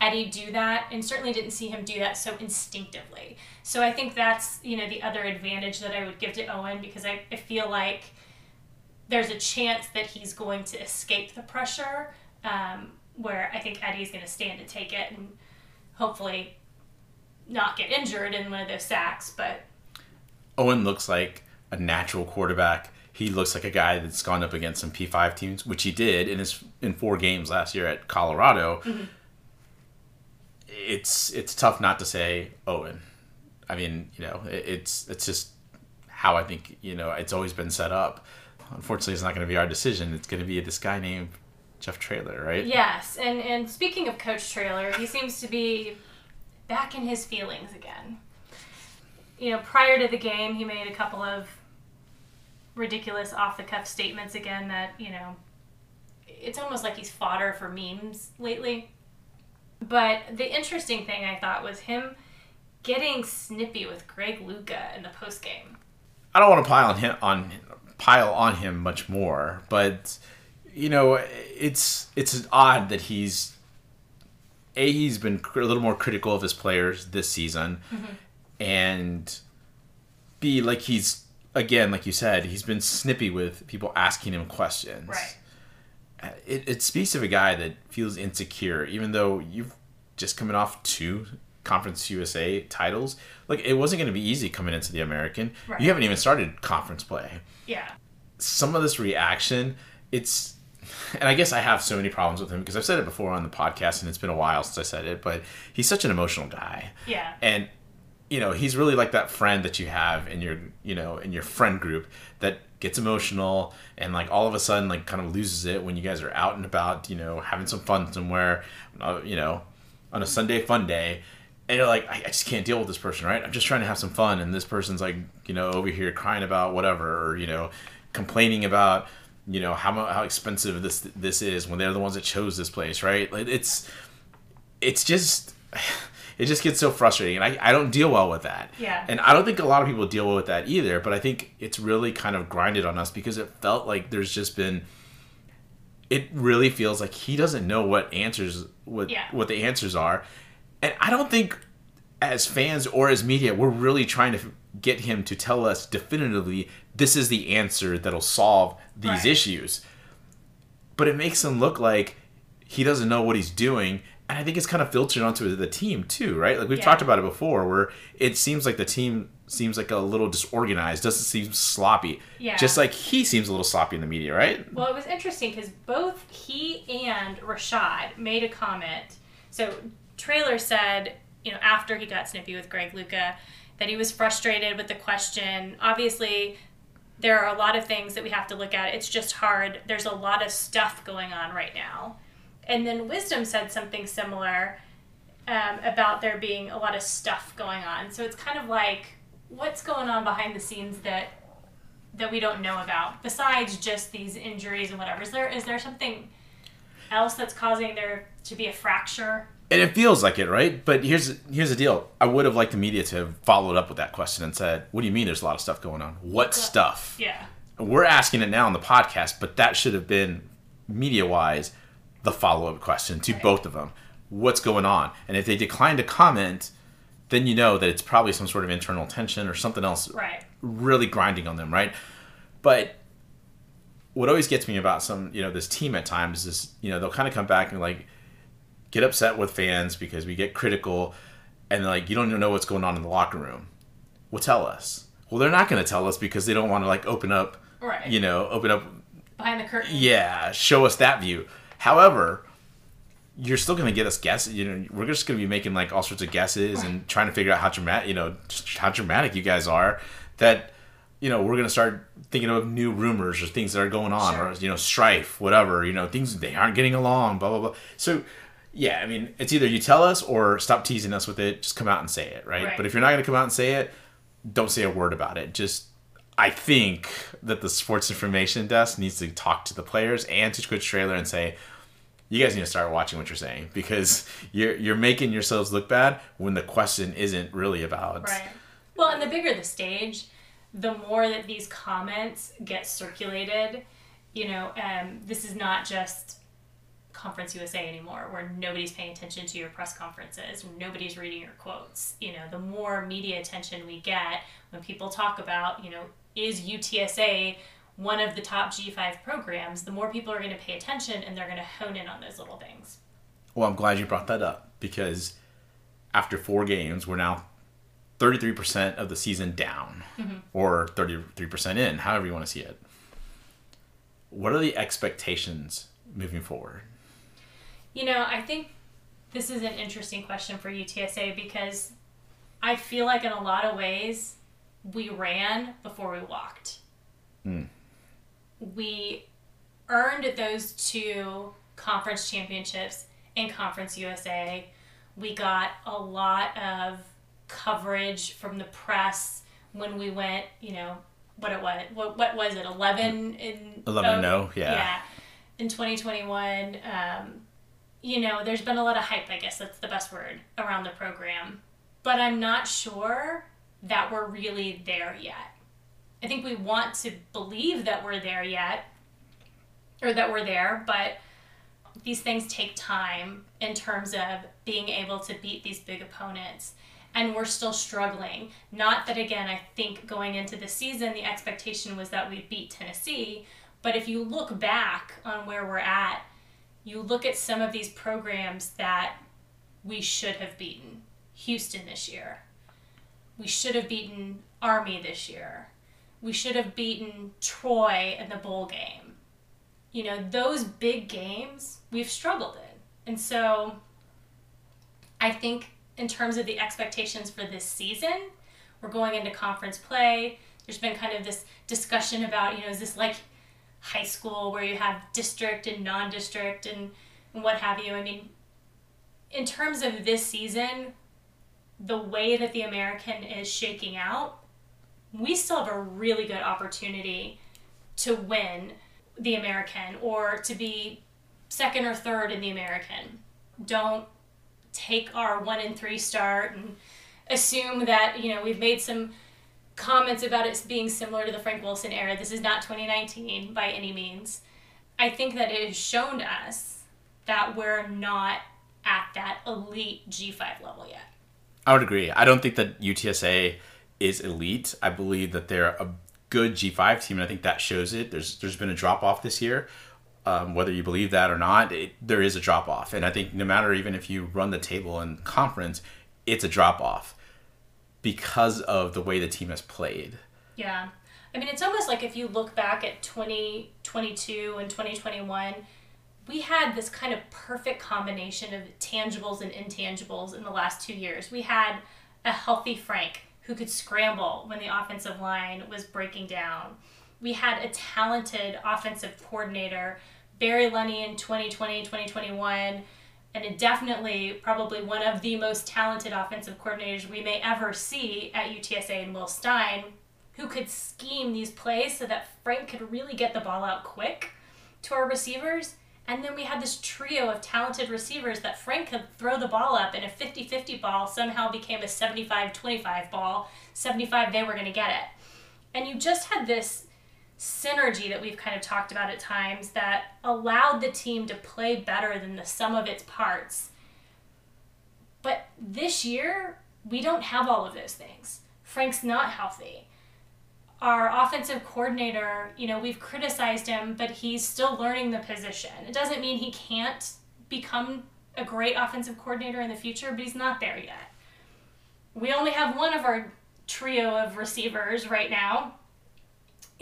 Eddie do that, and certainly didn't see him do that so instinctively. So I think that's you know the other advantage that I would give to Owen because I, I feel like there's a chance that he's going to escape the pressure um, where I think Eddie's going to stand to take it and hopefully not get injured in one of those sacks. But Owen looks like a natural quarterback. He looks like a guy that's gone up against some P5 teams, which he did in his in four games last year at Colorado. Mm-hmm. It's it's tough not to say Owen. I mean, you know, it, it's it's just how I think you know it's always been set up. Unfortunately, it's not going to be our decision. It's going to be this guy named Jeff Traylor, right? Yes, and and speaking of Coach Traylor, he seems to be back in his feelings again. You know, prior to the game, he made a couple of ridiculous off the cuff statements again that, you know, it's almost like he's fodder for memes lately. But the interesting thing I thought was him getting snippy with Greg Luca in the post game. I don't want to pile on him on pile on him much more, but you know, it's it's odd that he's a he's been a little more critical of his players this season, mm-hmm. and b like he's again like you said he's been snippy with people asking him questions. Right. Uh, it, it speaks of a guy that feels insecure, even though you've just coming off two Conference USA titles. Like it wasn't going to be easy coming into the American. Right. You haven't even started conference play. Yeah. Some of this reaction, it's and I guess I have so many problems with him because I've said it before on the podcast, and it's been a while since I said it, but he's such an emotional guy. Yeah. And you know, he's really like that friend that you have in your, you know, in your friend group that gets emotional and like all of a sudden like kind of loses it when you guys are out and about, you know, having some fun somewhere, uh, you know, on a Sunday fun day. And you're like, I, I just can't deal with this person, right? I'm just trying to have some fun, and this person's like, you know, over here crying about whatever, or you know, complaining about you know how how expensive this this is when they're the ones that chose this place, right? Like it's it's just it just gets so frustrating and I, I don't deal well with that yeah and i don't think a lot of people deal well with that either but i think it's really kind of grinded on us because it felt like there's just been it really feels like he doesn't know what answers what yeah. what the answers are and i don't think as fans or as media we're really trying to get him to tell us definitively this is the answer that'll solve these right. issues. But it makes him look like he doesn't know what he's doing. And I think it's kind of filtered onto the team too, right? Like we've yeah. talked about it before, where it seems like the team seems like a little disorganized, doesn't seem sloppy. Yeah. Just like he seems a little sloppy in the media, right? Well, it was interesting because both he and Rashad made a comment. So Traylor said, you know, after he got snippy with Greg Luca, that he was frustrated with the question. Obviously, there are a lot of things that we have to look at. It's just hard. There's a lot of stuff going on right now. And then Wisdom said something similar. um, about there being a lot of stuff going on. So it's kind of like what's going on behind the scenes that that we don't know about besides just these injuries and whatever. Is there is there something else that's causing there to be a fracture? And it feels like it, right? But here's here's the deal. I would have liked the media to have followed up with that question and said, "What do you mean? There's a lot of stuff going on? What stuff?" Yeah. We're asking it now on the podcast, but that should have been media wise the follow up question to right. both of them. What's going on? And if they decline to comment, then you know that it's probably some sort of internal tension or something else right. really grinding on them, right? But what always gets me about some, you know, this team at times is, you know, they'll kind of come back and like get upset with fans because we get critical and like you don't even know what's going on in the locker room. Well, tell us. Well, they're not going to tell us because they don't want to like open up, right. you know, open up behind the curtain. Yeah, show us that view. However, you're still going to get us guesses. You know, we're just going to be making like all sorts of guesses right. and trying to figure out how dramatic, you know, how dramatic you guys are. That you know, we're going to start thinking of new rumors or things that are going on, sure. or you know, strife, whatever. You know, things they aren't getting along, blah blah blah. So. Yeah, I mean, it's either you tell us or stop teasing us with it. Just come out and say it, right? right. But if you're not going to come out and say it, don't say a word about it. Just I think that the sports information desk needs to talk to the players and to Coach Traylor and say, you guys need to start watching what you're saying because you're you're making yourselves look bad when the question isn't really about right. Well, and the bigger the stage, the more that these comments get circulated. You know, um, this is not just Conference USA anymore, where nobody's paying attention to your press conferences, nobody's reading your quotes. You know, the more media attention we get when people talk about, you know, is UTSA one of the top G5 programs, the more people are going to pay attention and they're going to hone in on those little things. Well, I'm glad you brought that up because after four games, we're now 33% of the season down mm-hmm. or 33% in, however you want to see it. What are the expectations moving forward? You know, I think this is an interesting question for UTSA because I feel like in a lot of ways we ran before we walked. Mm. We earned those two conference championships in Conference USA. We got a lot of coverage from the press when we went, you know, what it was, what, what was it, 11 in 11 oh, no, yeah. Yeah. In 2021, um, you know, there's been a lot of hype, I guess that's the best word, around the program. But I'm not sure that we're really there yet. I think we want to believe that we're there yet, or that we're there, but these things take time in terms of being able to beat these big opponents. And we're still struggling. Not that, again, I think going into the season, the expectation was that we'd beat Tennessee. But if you look back on where we're at, you look at some of these programs that we should have beaten. Houston this year, we should have beaten Army this year. We should have beaten Troy in the bowl game. You know, those big games we've struggled in. And so I think in terms of the expectations for this season, we're going into conference play. There's been kind of this discussion about, you know, is this like high school where you have district and non district and, and what have you? I mean, in terms of this season, the way that the American is shaking out, we still have a really good opportunity to win the American or to be second or third in the American. Don't take our one and three start and assume that, you know, we've made some comments about it being similar to the Frank Wilson era. This is not 2019 by any means. I think that it has shown us that we're not at that elite G5 level yet. I would agree. I don't think that UTSA is elite. I believe that they're a good G5 team, and I think that shows it. There's there's been a drop off this year. Um, whether you believe that or not, it, there is a drop off, and I think no matter even if you run the table in conference, it's a drop off because of the way the team has played. Yeah, I mean it's almost like if you look back at 2022 and 2021 we had this kind of perfect combination of tangibles and intangibles in the last two years. We had a healthy Frank who could scramble when the offensive line was breaking down. We had a talented offensive coordinator, Barry Lunney in 2020, 2021, and definitely probably one of the most talented offensive coordinators we may ever see at UTSA and Will Stein, who could scheme these plays so that Frank could really get the ball out quick to our receivers. And then we had this trio of talented receivers that Frank could throw the ball up, and a 50 50 ball somehow became a 75 25 ball. 75, they were going to get it. And you just had this synergy that we've kind of talked about at times that allowed the team to play better than the sum of its parts. But this year, we don't have all of those things. Frank's not healthy. Our offensive coordinator, you know, we've criticized him, but he's still learning the position. It doesn't mean he can't become a great offensive coordinator in the future, but he's not there yet. We only have one of our trio of receivers right now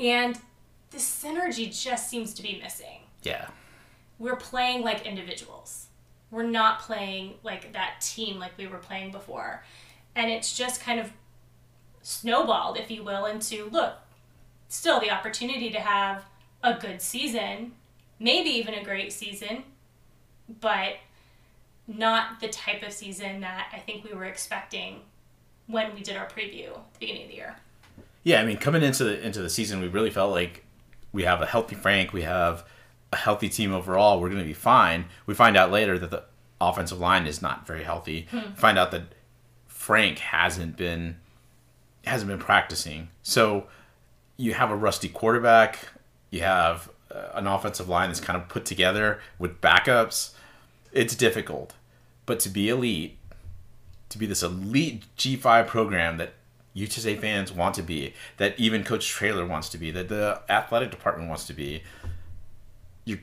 and the synergy just seems to be missing. Yeah. We're playing like individuals. We're not playing like that team like we were playing before. And it's just kind of snowballed, if you will, into look, still the opportunity to have a good season, maybe even a great season, but not the type of season that I think we were expecting when we did our preview at the beginning of the year. Yeah, I mean, coming into the into the season, we really felt like we have a healthy Frank, we have a healthy team overall. We're going to be fine. We find out later that the offensive line is not very healthy. Hmm. Find out that Frank hasn't been hasn't been practicing. So you have a rusty quarterback. You have uh, an offensive line that's kind of put together with backups. It's difficult, but to be elite, to be this elite G5 program that UTSA fans want to be, that even Coach Traylor wants to be, that the athletic department wants to be. You,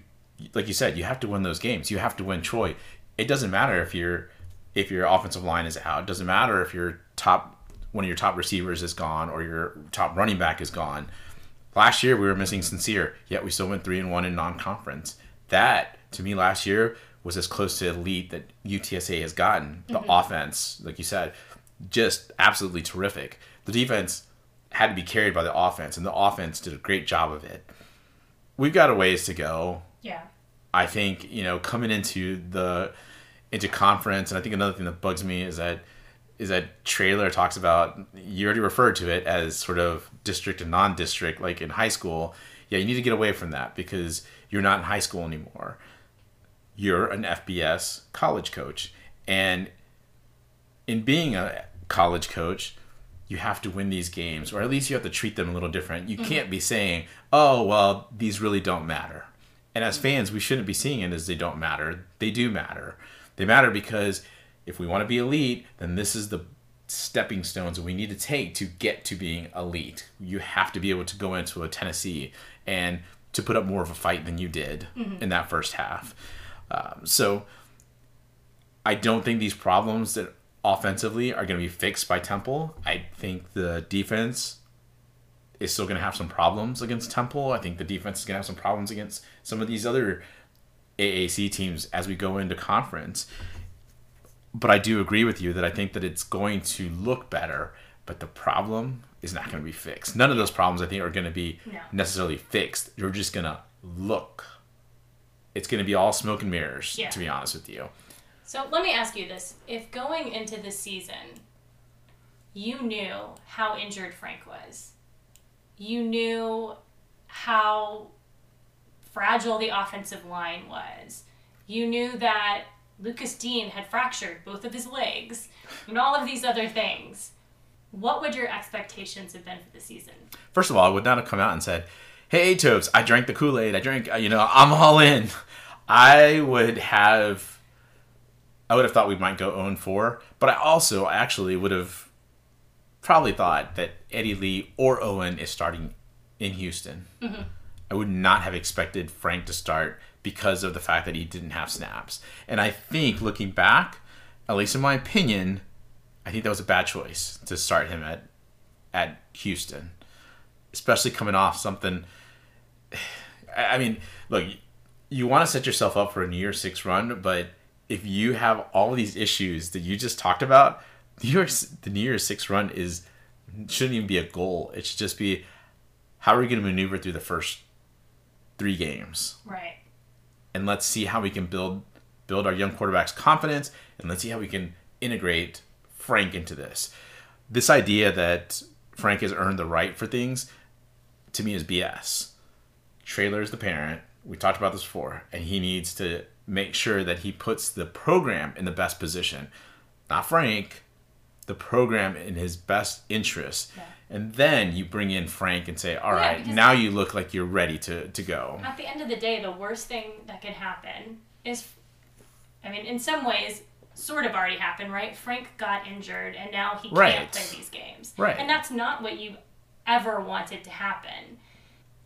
like you said, you have to win those games. You have to win Troy. It doesn't matter if your if your offensive line is out. It doesn't matter if your top one of your top receivers is gone or your top running back is gone. Last year we were missing Sincere, yet we still went three and one in non-conference. That to me last year was as close to elite that UTSA has gotten. The mm-hmm. offense, like you said, just absolutely terrific. The defense had to be carried by the offense, and the offense did a great job of it. We've got a ways to go. Yeah. I think you know coming into the into conference, and I think another thing that bugs me is that is that Traylor talks about you already referred to it as sort of district and non-district, like in high school. Yeah, you need to get away from that because you're not in high school anymore. You're an FBS college coach, and in being a college coach, you have to win these games, or at least you have to treat them a little different. You mm-hmm. can't be saying, "Oh, well, these really don't matter." And as fans, we shouldn't be seeing it as they don't matter. They do matter. They matter because if we want to be elite, then this is the stepping stones that we need to take to get to being elite. You have to be able to go into a Tennessee and to put up more of a fight than you did mm-hmm. in that first half. Um, so I don't think these problems that offensively are going to be fixed by Temple. I think the defense is still going to have some problems against Temple. I think the defense is going to have some problems against some of these other AAC teams as we go into conference. But I do agree with you that I think that it's going to look better, but the problem is not going to be fixed. None of those problems I think are going to be no. necessarily fixed. You're just going to look. It's going to be all smoke and mirrors, yeah. to be honest with you. So let me ask you this. If going into the season, you knew how injured Frank was, you knew how fragile the offensive line was, you knew that Lucas Dean had fractured both of his legs, and all of these other things, what would your expectations have been for the season? First of all, I would not have come out and said, Hey, Tobes, I drank the Kool Aid. I drank, you know, I'm all in. I would have I would have thought we might go own 4, but I also actually would have probably thought that Eddie Lee or Owen is starting in Houston. Mm-hmm. I would not have expected Frank to start because of the fact that he didn't have snaps. And I think looking back, at least in my opinion, I think that was a bad choice to start him at at Houston, especially coming off something. I mean, look, you want to set yourself up for a New Year Six run, but if you have all these issues that you just talked about, New Year's the New Year's Six run is shouldn't even be a goal. It should just be how are we going to maneuver through the first three games, right? And let's see how we can build build our young quarterback's confidence, and let's see how we can integrate Frank into this. This idea that Frank has earned the right for things, to me, is BS. Traylor is the parent. We talked about this before, and he needs to make sure that he puts the program in the best position. Not Frank, the program in his best interest. Yeah. And then you bring in Frank and say, "All yeah, right, now you look like you're ready to, to go. At the end of the day, the worst thing that can happen is, I mean, in some ways, sort of already happened, right? Frank got injured and now he right. can't play these games. Right. And that's not what you ever wanted to happen.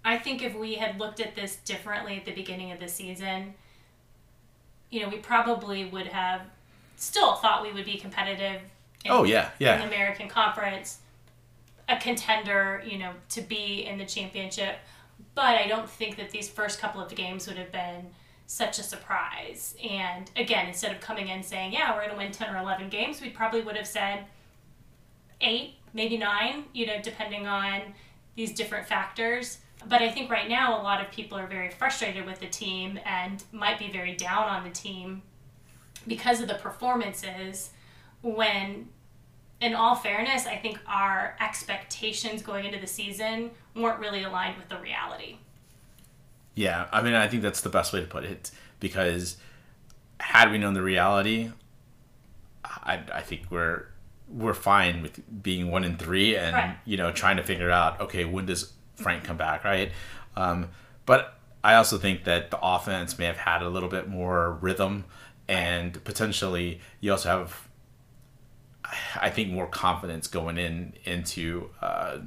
I think if we had looked at this differently at the beginning of the season, you know, we probably would have still thought we would be competitive. In, oh yeah, yeah. In the American Conference, a contender, you know, to be in the championship. But I don't think that these first couple of games would have been such a surprise. And again, instead of coming in saying, yeah, we're going to win 10 or 11 games, we probably would have said eight, maybe nine, you know, depending on these different factors. But I think right now a lot of people are very frustrated with the team and might be very down on the team because of the performances when in all fairness, I think our expectations going into the season weren't really aligned with the reality. Yeah, I mean, I think that's the best way to put it because had we known the reality, I, I think we're we're fine with being one in three and right. you know trying to figure out okay when does Frank come back right, um, but I also think that the offense may have had a little bit more rhythm and potentially you also have I think more confidence going in into uh,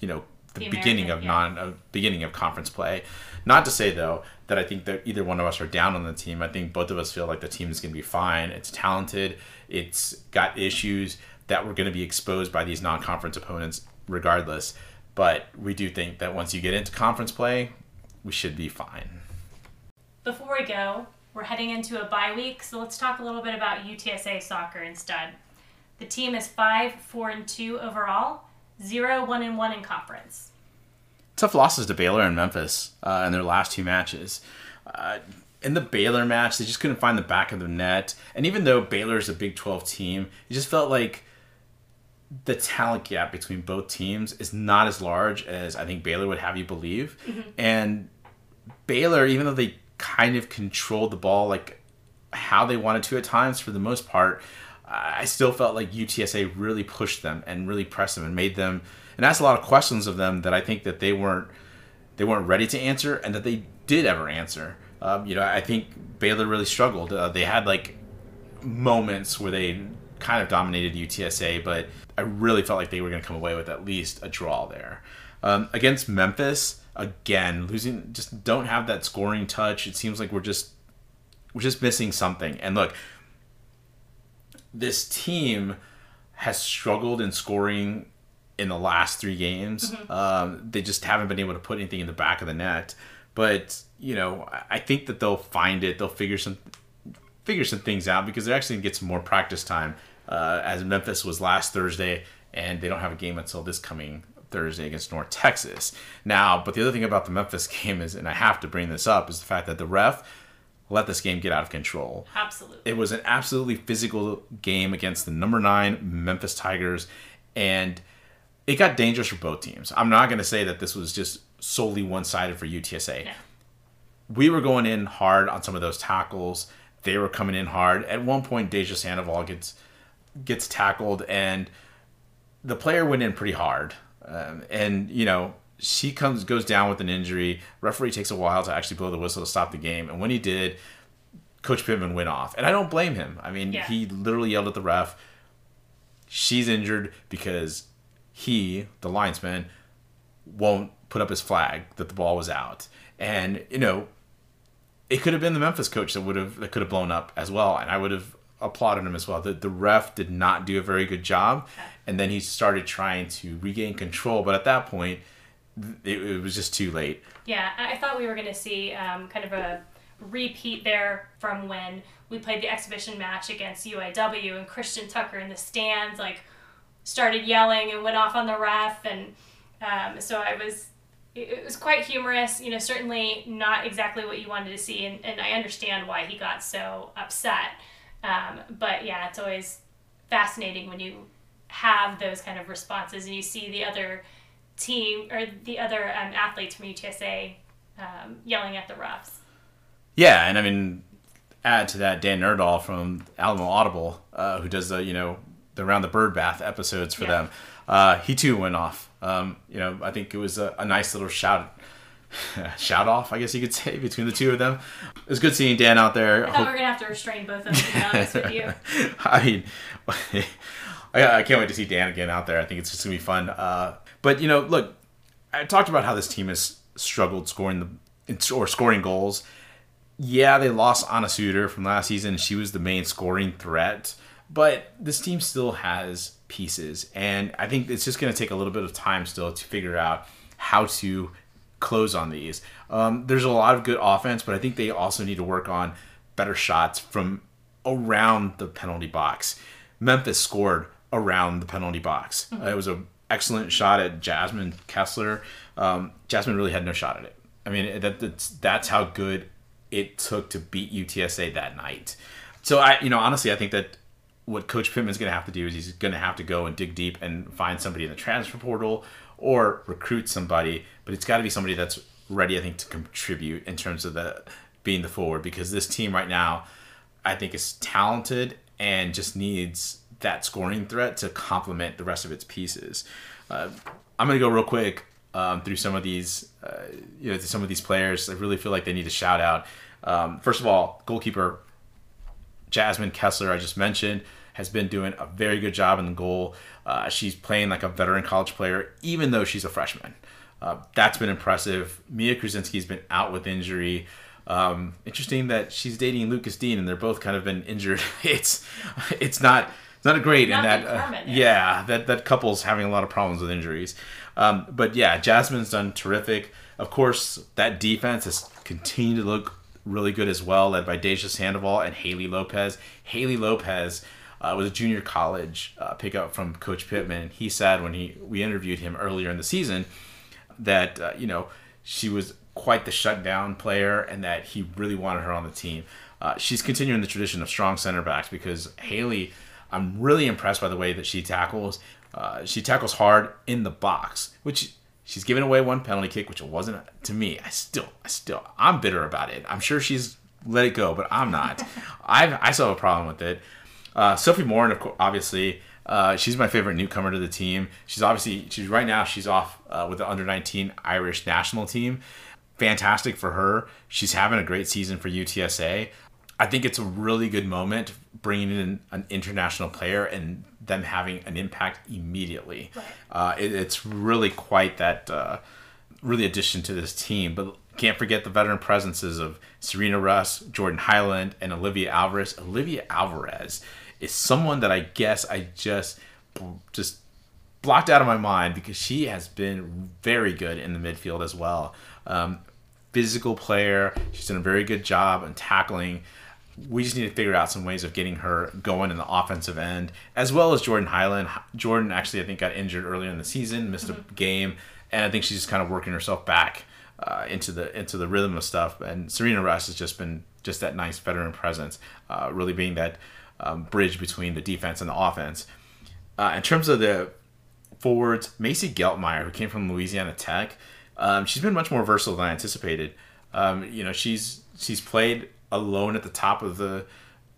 you know the, the beginning of yeah. non uh, beginning of conference play. Not to say though that I think that either one of us are down on the team. I think both of us feel like the team is going to be fine. It's talented. It's got issues that we're going to be exposed by these non-conference opponents regardless. But we do think that once you get into conference play, we should be fine. Before we go, we're heading into a bye week, so let's talk a little bit about UTSA soccer instead. The team is 5 4 and 2 overall, 0 1 and 1 in conference. Tough losses to Baylor and Memphis uh, in their last two matches. Uh, in the Baylor match, they just couldn't find the back of the net. And even though Baylor is a Big 12 team, it just felt like the talent gap between both teams is not as large as I think Baylor would have you believe. Mm-hmm. And Baylor, even though they kind of controlled the ball like how they wanted to at times for the most part, I still felt like UTSA really pushed them and really pressed them and made them and asked a lot of questions of them that I think that they weren't they weren't ready to answer and that they did ever answer. Um, you know, I think Baylor really struggled. Uh, they had like moments where they kind of dominated UTSA, but I really felt like they were going to come away with at least a draw there. Um, against Memphis, again, losing just don't have that scoring touch. It seems like we're just we're just missing something. And look, this team has struggled in scoring in the last three games. Mm-hmm. Um, they just haven't been able to put anything in the back of the net. But you know, I think that they'll find it. They'll figure some figure some things out because they're actually gonna get some more practice time. Uh, as Memphis was last Thursday, and they don't have a game until this coming Thursday against North Texas. Now, but the other thing about the Memphis game is, and I have to bring this up, is the fact that the ref let this game get out of control. Absolutely. It was an absolutely physical game against the number nine Memphis Tigers, and it got dangerous for both teams. I'm not going to say that this was just solely one sided for UTSA. No. We were going in hard on some of those tackles. They were coming in hard. At one point, Deja Sandoval gets gets tackled, and the player went in pretty hard. Um, and you know, she comes goes down with an injury. Referee takes a while to actually blow the whistle to stop the game, and when he did, Coach Pittman went off, and I don't blame him. I mean, yeah. he literally yelled at the ref. She's injured because he, the linesman, won't put up his flag that the ball was out, and you know, it could have been the Memphis coach that would have that could have blown up as well, and I would have applauded him as well. The the ref did not do a very good job, and then he started trying to regain control, but at that point it, it was just too late. Yeah, I thought we were going to see um, kind of a repeat there from when we played the exhibition match against UIW and Christian Tucker in the stands like started yelling and went off on the ref and um, so I was it was quite humorous. You know, certainly not exactly what you wanted to see, and, and I understand why he got so upset. Um, but yeah, it's always fascinating when you have those kind of responses and you see the other team or the other um, athletes from UTSA um, yelling at the refs. Yeah, and I mean, add to that Dan Nerdahl from Alamo Audible, uh, who does the you know the around the bird bath episodes for yeah. them. Uh, he too went off. Um, you know, I think it was a, a nice little shout shout off, I guess you could say, between the two of them. It was good seeing Dan out there. I thought we were gonna have to restrain both of them. To be honest with you. I mean, I, I, can't wait to see Dan again out there. I think it's just gonna be fun. Uh, but you know, look, I talked about how this team has struggled scoring the or scoring goals. Yeah, they lost Anna Suter from last season. She was the main scoring threat, but this team still has pieces, and I think it's just going to take a little bit of time still to figure out how to close on these. Um, there's a lot of good offense, but I think they also need to work on better shots from around the penalty box. Memphis scored around the penalty box. Mm-hmm. Uh, it was an excellent shot at Jasmine Kessler. Um, Jasmine really had no shot at it. I mean, that, that's that's how good it took to beat UTSA that night. So I, you know, honestly, I think that what Coach Pittman's going to have to do is he's going to have to go and dig deep and find somebody in the transfer portal or recruit somebody. But it's got to be somebody that's ready, I think, to contribute in terms of the being the forward because this team right now, I think, is talented and just needs that scoring threat to complement the rest of its pieces. Uh, I'm going to go real quick um, through some of these, uh, you know, some of these players. I really feel like they need a shout out. Um, first of all, goalkeeper Jasmine Kessler, I just mentioned, has been doing a very good job in the goal. Uh, she's playing like a veteran college player, even though she's a freshman. Uh, that's been impressive. Mia Kruzinski's been out with injury. Um, interesting that she's dating Lucas Dean, and they're both kind of been injured. it's it's not it's not a great not in that uh, yeah that that couple's having a lot of problems with injuries. Um, but yeah, Jasmine's done terrific. Of course, that defense has continued to look really good as well, led by Deja Sandoval and Haley Lopez. Haley Lopez uh, was a junior college uh, pickup from Coach Pittman. He said when he we interviewed him earlier in the season that uh, you know she was quite the shutdown player and that he really wanted her on the team. Uh, she's continuing the tradition of strong center backs because Haley, I'm really impressed by the way that she tackles. Uh, she tackles hard in the box, which she's given away one penalty kick, which it wasn't to me. I still, I still, I'm bitter about it. I'm sure she's let it go, but I'm not. I I still have a problem with it. Uh, Sophie Moore, obviously, uh, she's my favorite newcomer to the team. She's obviously she's right now she's off uh, with the under 19 Irish national team. Fantastic for her. She's having a great season for UTSA. I think it's a really good moment bringing in an international player and them having an impact immediately. Right. Uh, it, it's really quite that uh, really addition to this team. But can't forget the veteran presences of Serena Russ, Jordan Hyland, and Olivia Alvarez. Olivia Alvarez is someone that I guess I just just blocked out of my mind because she has been very good in the midfield as well. Um, physical player. She's done a very good job on tackling. We just need to figure out some ways of getting her going in the offensive end, as well as Jordan Hyland. Jordan actually, I think, got injured earlier in the season, missed mm-hmm. a game, and I think she's just kind of working herself back uh, into the into the rhythm of stuff. And Serena Russ has just been just that nice veteran presence, uh, really being that um, bridge between the defense and the offense. Uh, in terms of the forwards, Macy Geltmeyer, who came from Louisiana Tech, um, she's been much more versatile than I anticipated. Um, you know, she's she's played alone at the top of the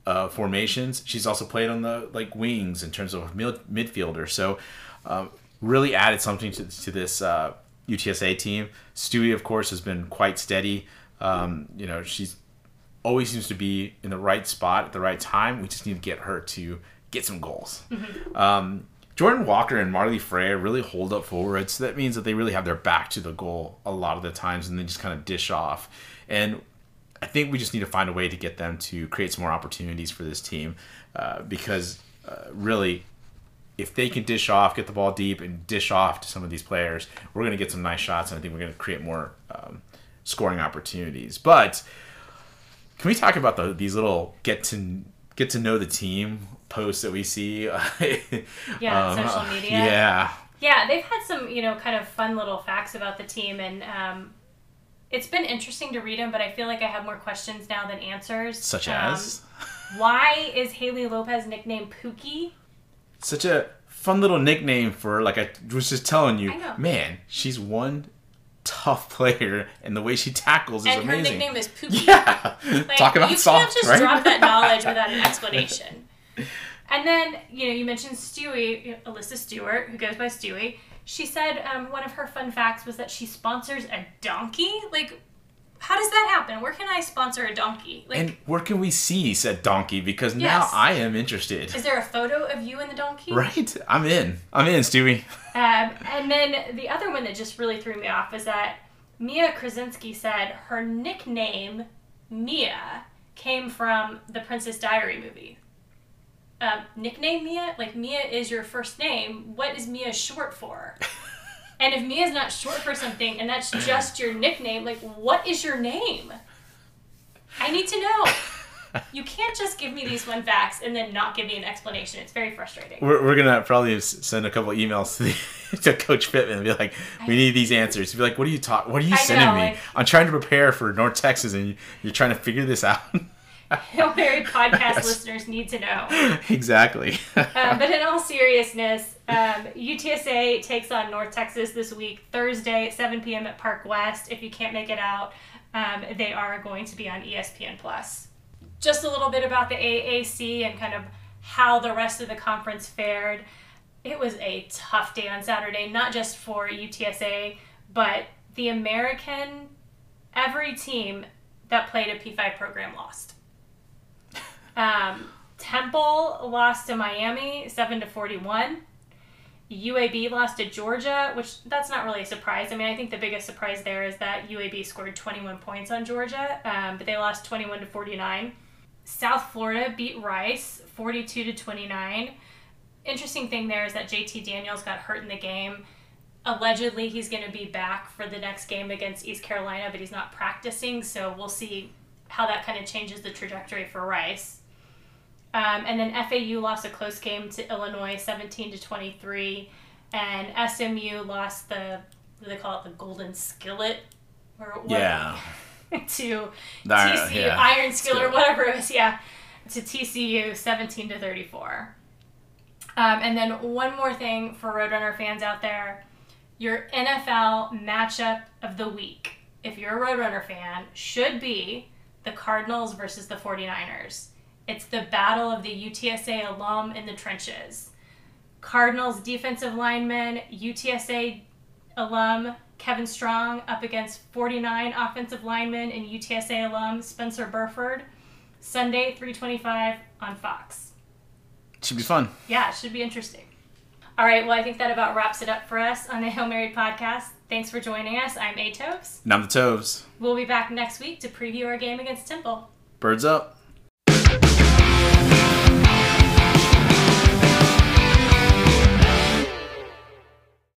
uh, formations. She's also played on the like wings in terms of mid- midfielder. So, um, really added something to, to this uh, UTSA team. Stewie, of course, has been quite steady. Um, you know, she's always seems to be in the right spot at the right time. We just need to get her to get some goals. Mm-hmm. Um, Jordan Walker and Marley Freya really hold up forward, so that means that they really have their back to the goal a lot of the times, and they just kind of dish off. And I think we just need to find a way to get them to create some more opportunities for this team, uh, because uh, really, if they can dish off, get the ball deep, and dish off to some of these players, we're going to get some nice shots, and I think we're going to create more um, scoring opportunities. But can we talk about the, these little get to get to know the team posts that we see? yeah, um, social media. Yeah, Yeah, they've had some, you know, kind of fun little facts about the team, and um, it's been interesting to read them, but I feel like I have more questions now than answers. Such as? Um, why is Haley Lopez nicknamed Pookie? Such a fun little nickname for, like I was just telling you, man, she's one tough player, and the way she tackles is and amazing. And her nickname is Pookie. Yeah, like, talk about you soft, can't just right? drop that knowledge without an explanation. And then you know you mentioned Stewie, Alyssa Stewart, who goes by Stewie. She said um, one of her fun facts was that she sponsors a donkey. Like, how does that happen? Where can I sponsor a donkey? Like, and where can we see said donkey? Because yes. now I am interested. Is there a photo of you and the donkey? Right, I'm in. I'm in, Stewie. Um, and then the other one that just really threw me off was that Mia Krasinski said her nickname Mia came from the Princess Diary movie. Um, nickname Mia? Like Mia is your first name. What is Mia short for? and if Mia is not short for something and that's just your nickname, like what is your name? I need to know. You can't just give me these one facts and then not give me an explanation. It's very frustrating. We're, we're gonna probably send a couple emails to, the, to Coach Pittman and be like, "We need these answers." Be like, "What are you talking? What are you I sending know, me? Like, I'm trying to prepare for North Texas, and you, are trying to figure this out." Hail Mary podcast listeners need to know. Exactly. um, but in all seriousness, um, UTSA takes on North Texas this week, Thursday at 7 p.m. at Park West. If you can't make it out, um, they are going to be on ESPN Plus. Just a little bit about the AAC and kind of how the rest of the conference fared. It was a tough day on Saturday, not just for UTSA, but the American, every team that played a P5 program lost. Um, Temple lost to Miami, seven to forty-one. UAB lost to Georgia, which that's not really a surprise. I mean, I think the biggest surprise there is that UAB scored 21 points on Georgia, um, but they lost 21 to 49. South Florida beat Rice 42 to 29. Interesting thing there is that JT Daniels got hurt in the game. Allegedly, he's going to be back for the next game against East Carolina, but he's not practicing, so we'll see how that kind of changes the trajectory for Rice. Um, and then FAU lost a close game to Illinois, 17 to 23, and SMU lost the what do they call it, the Golden Skillet, or what? Yeah. to the, TCU yeah. Iron Skillet or whatever it was, yeah, to TCU, 17 to 34. Um, and then one more thing for Roadrunner fans out there, your NFL matchup of the week, if you're a Roadrunner fan, should be the Cardinals versus the 49ers. It's the battle of the UTSA alum in the trenches. Cardinals defensive lineman, UTSA alum Kevin Strong up against 49 offensive linemen and UTSA alum Spencer Burford. Sunday, 325 on Fox. Should be fun. Yeah, it should be interesting. All right, well, I think that about wraps it up for us on the Hail Mary podcast. Thanks for joining us. I'm A Toves. And I'm the Toves. We'll be back next week to preview our game against Temple. Birds up.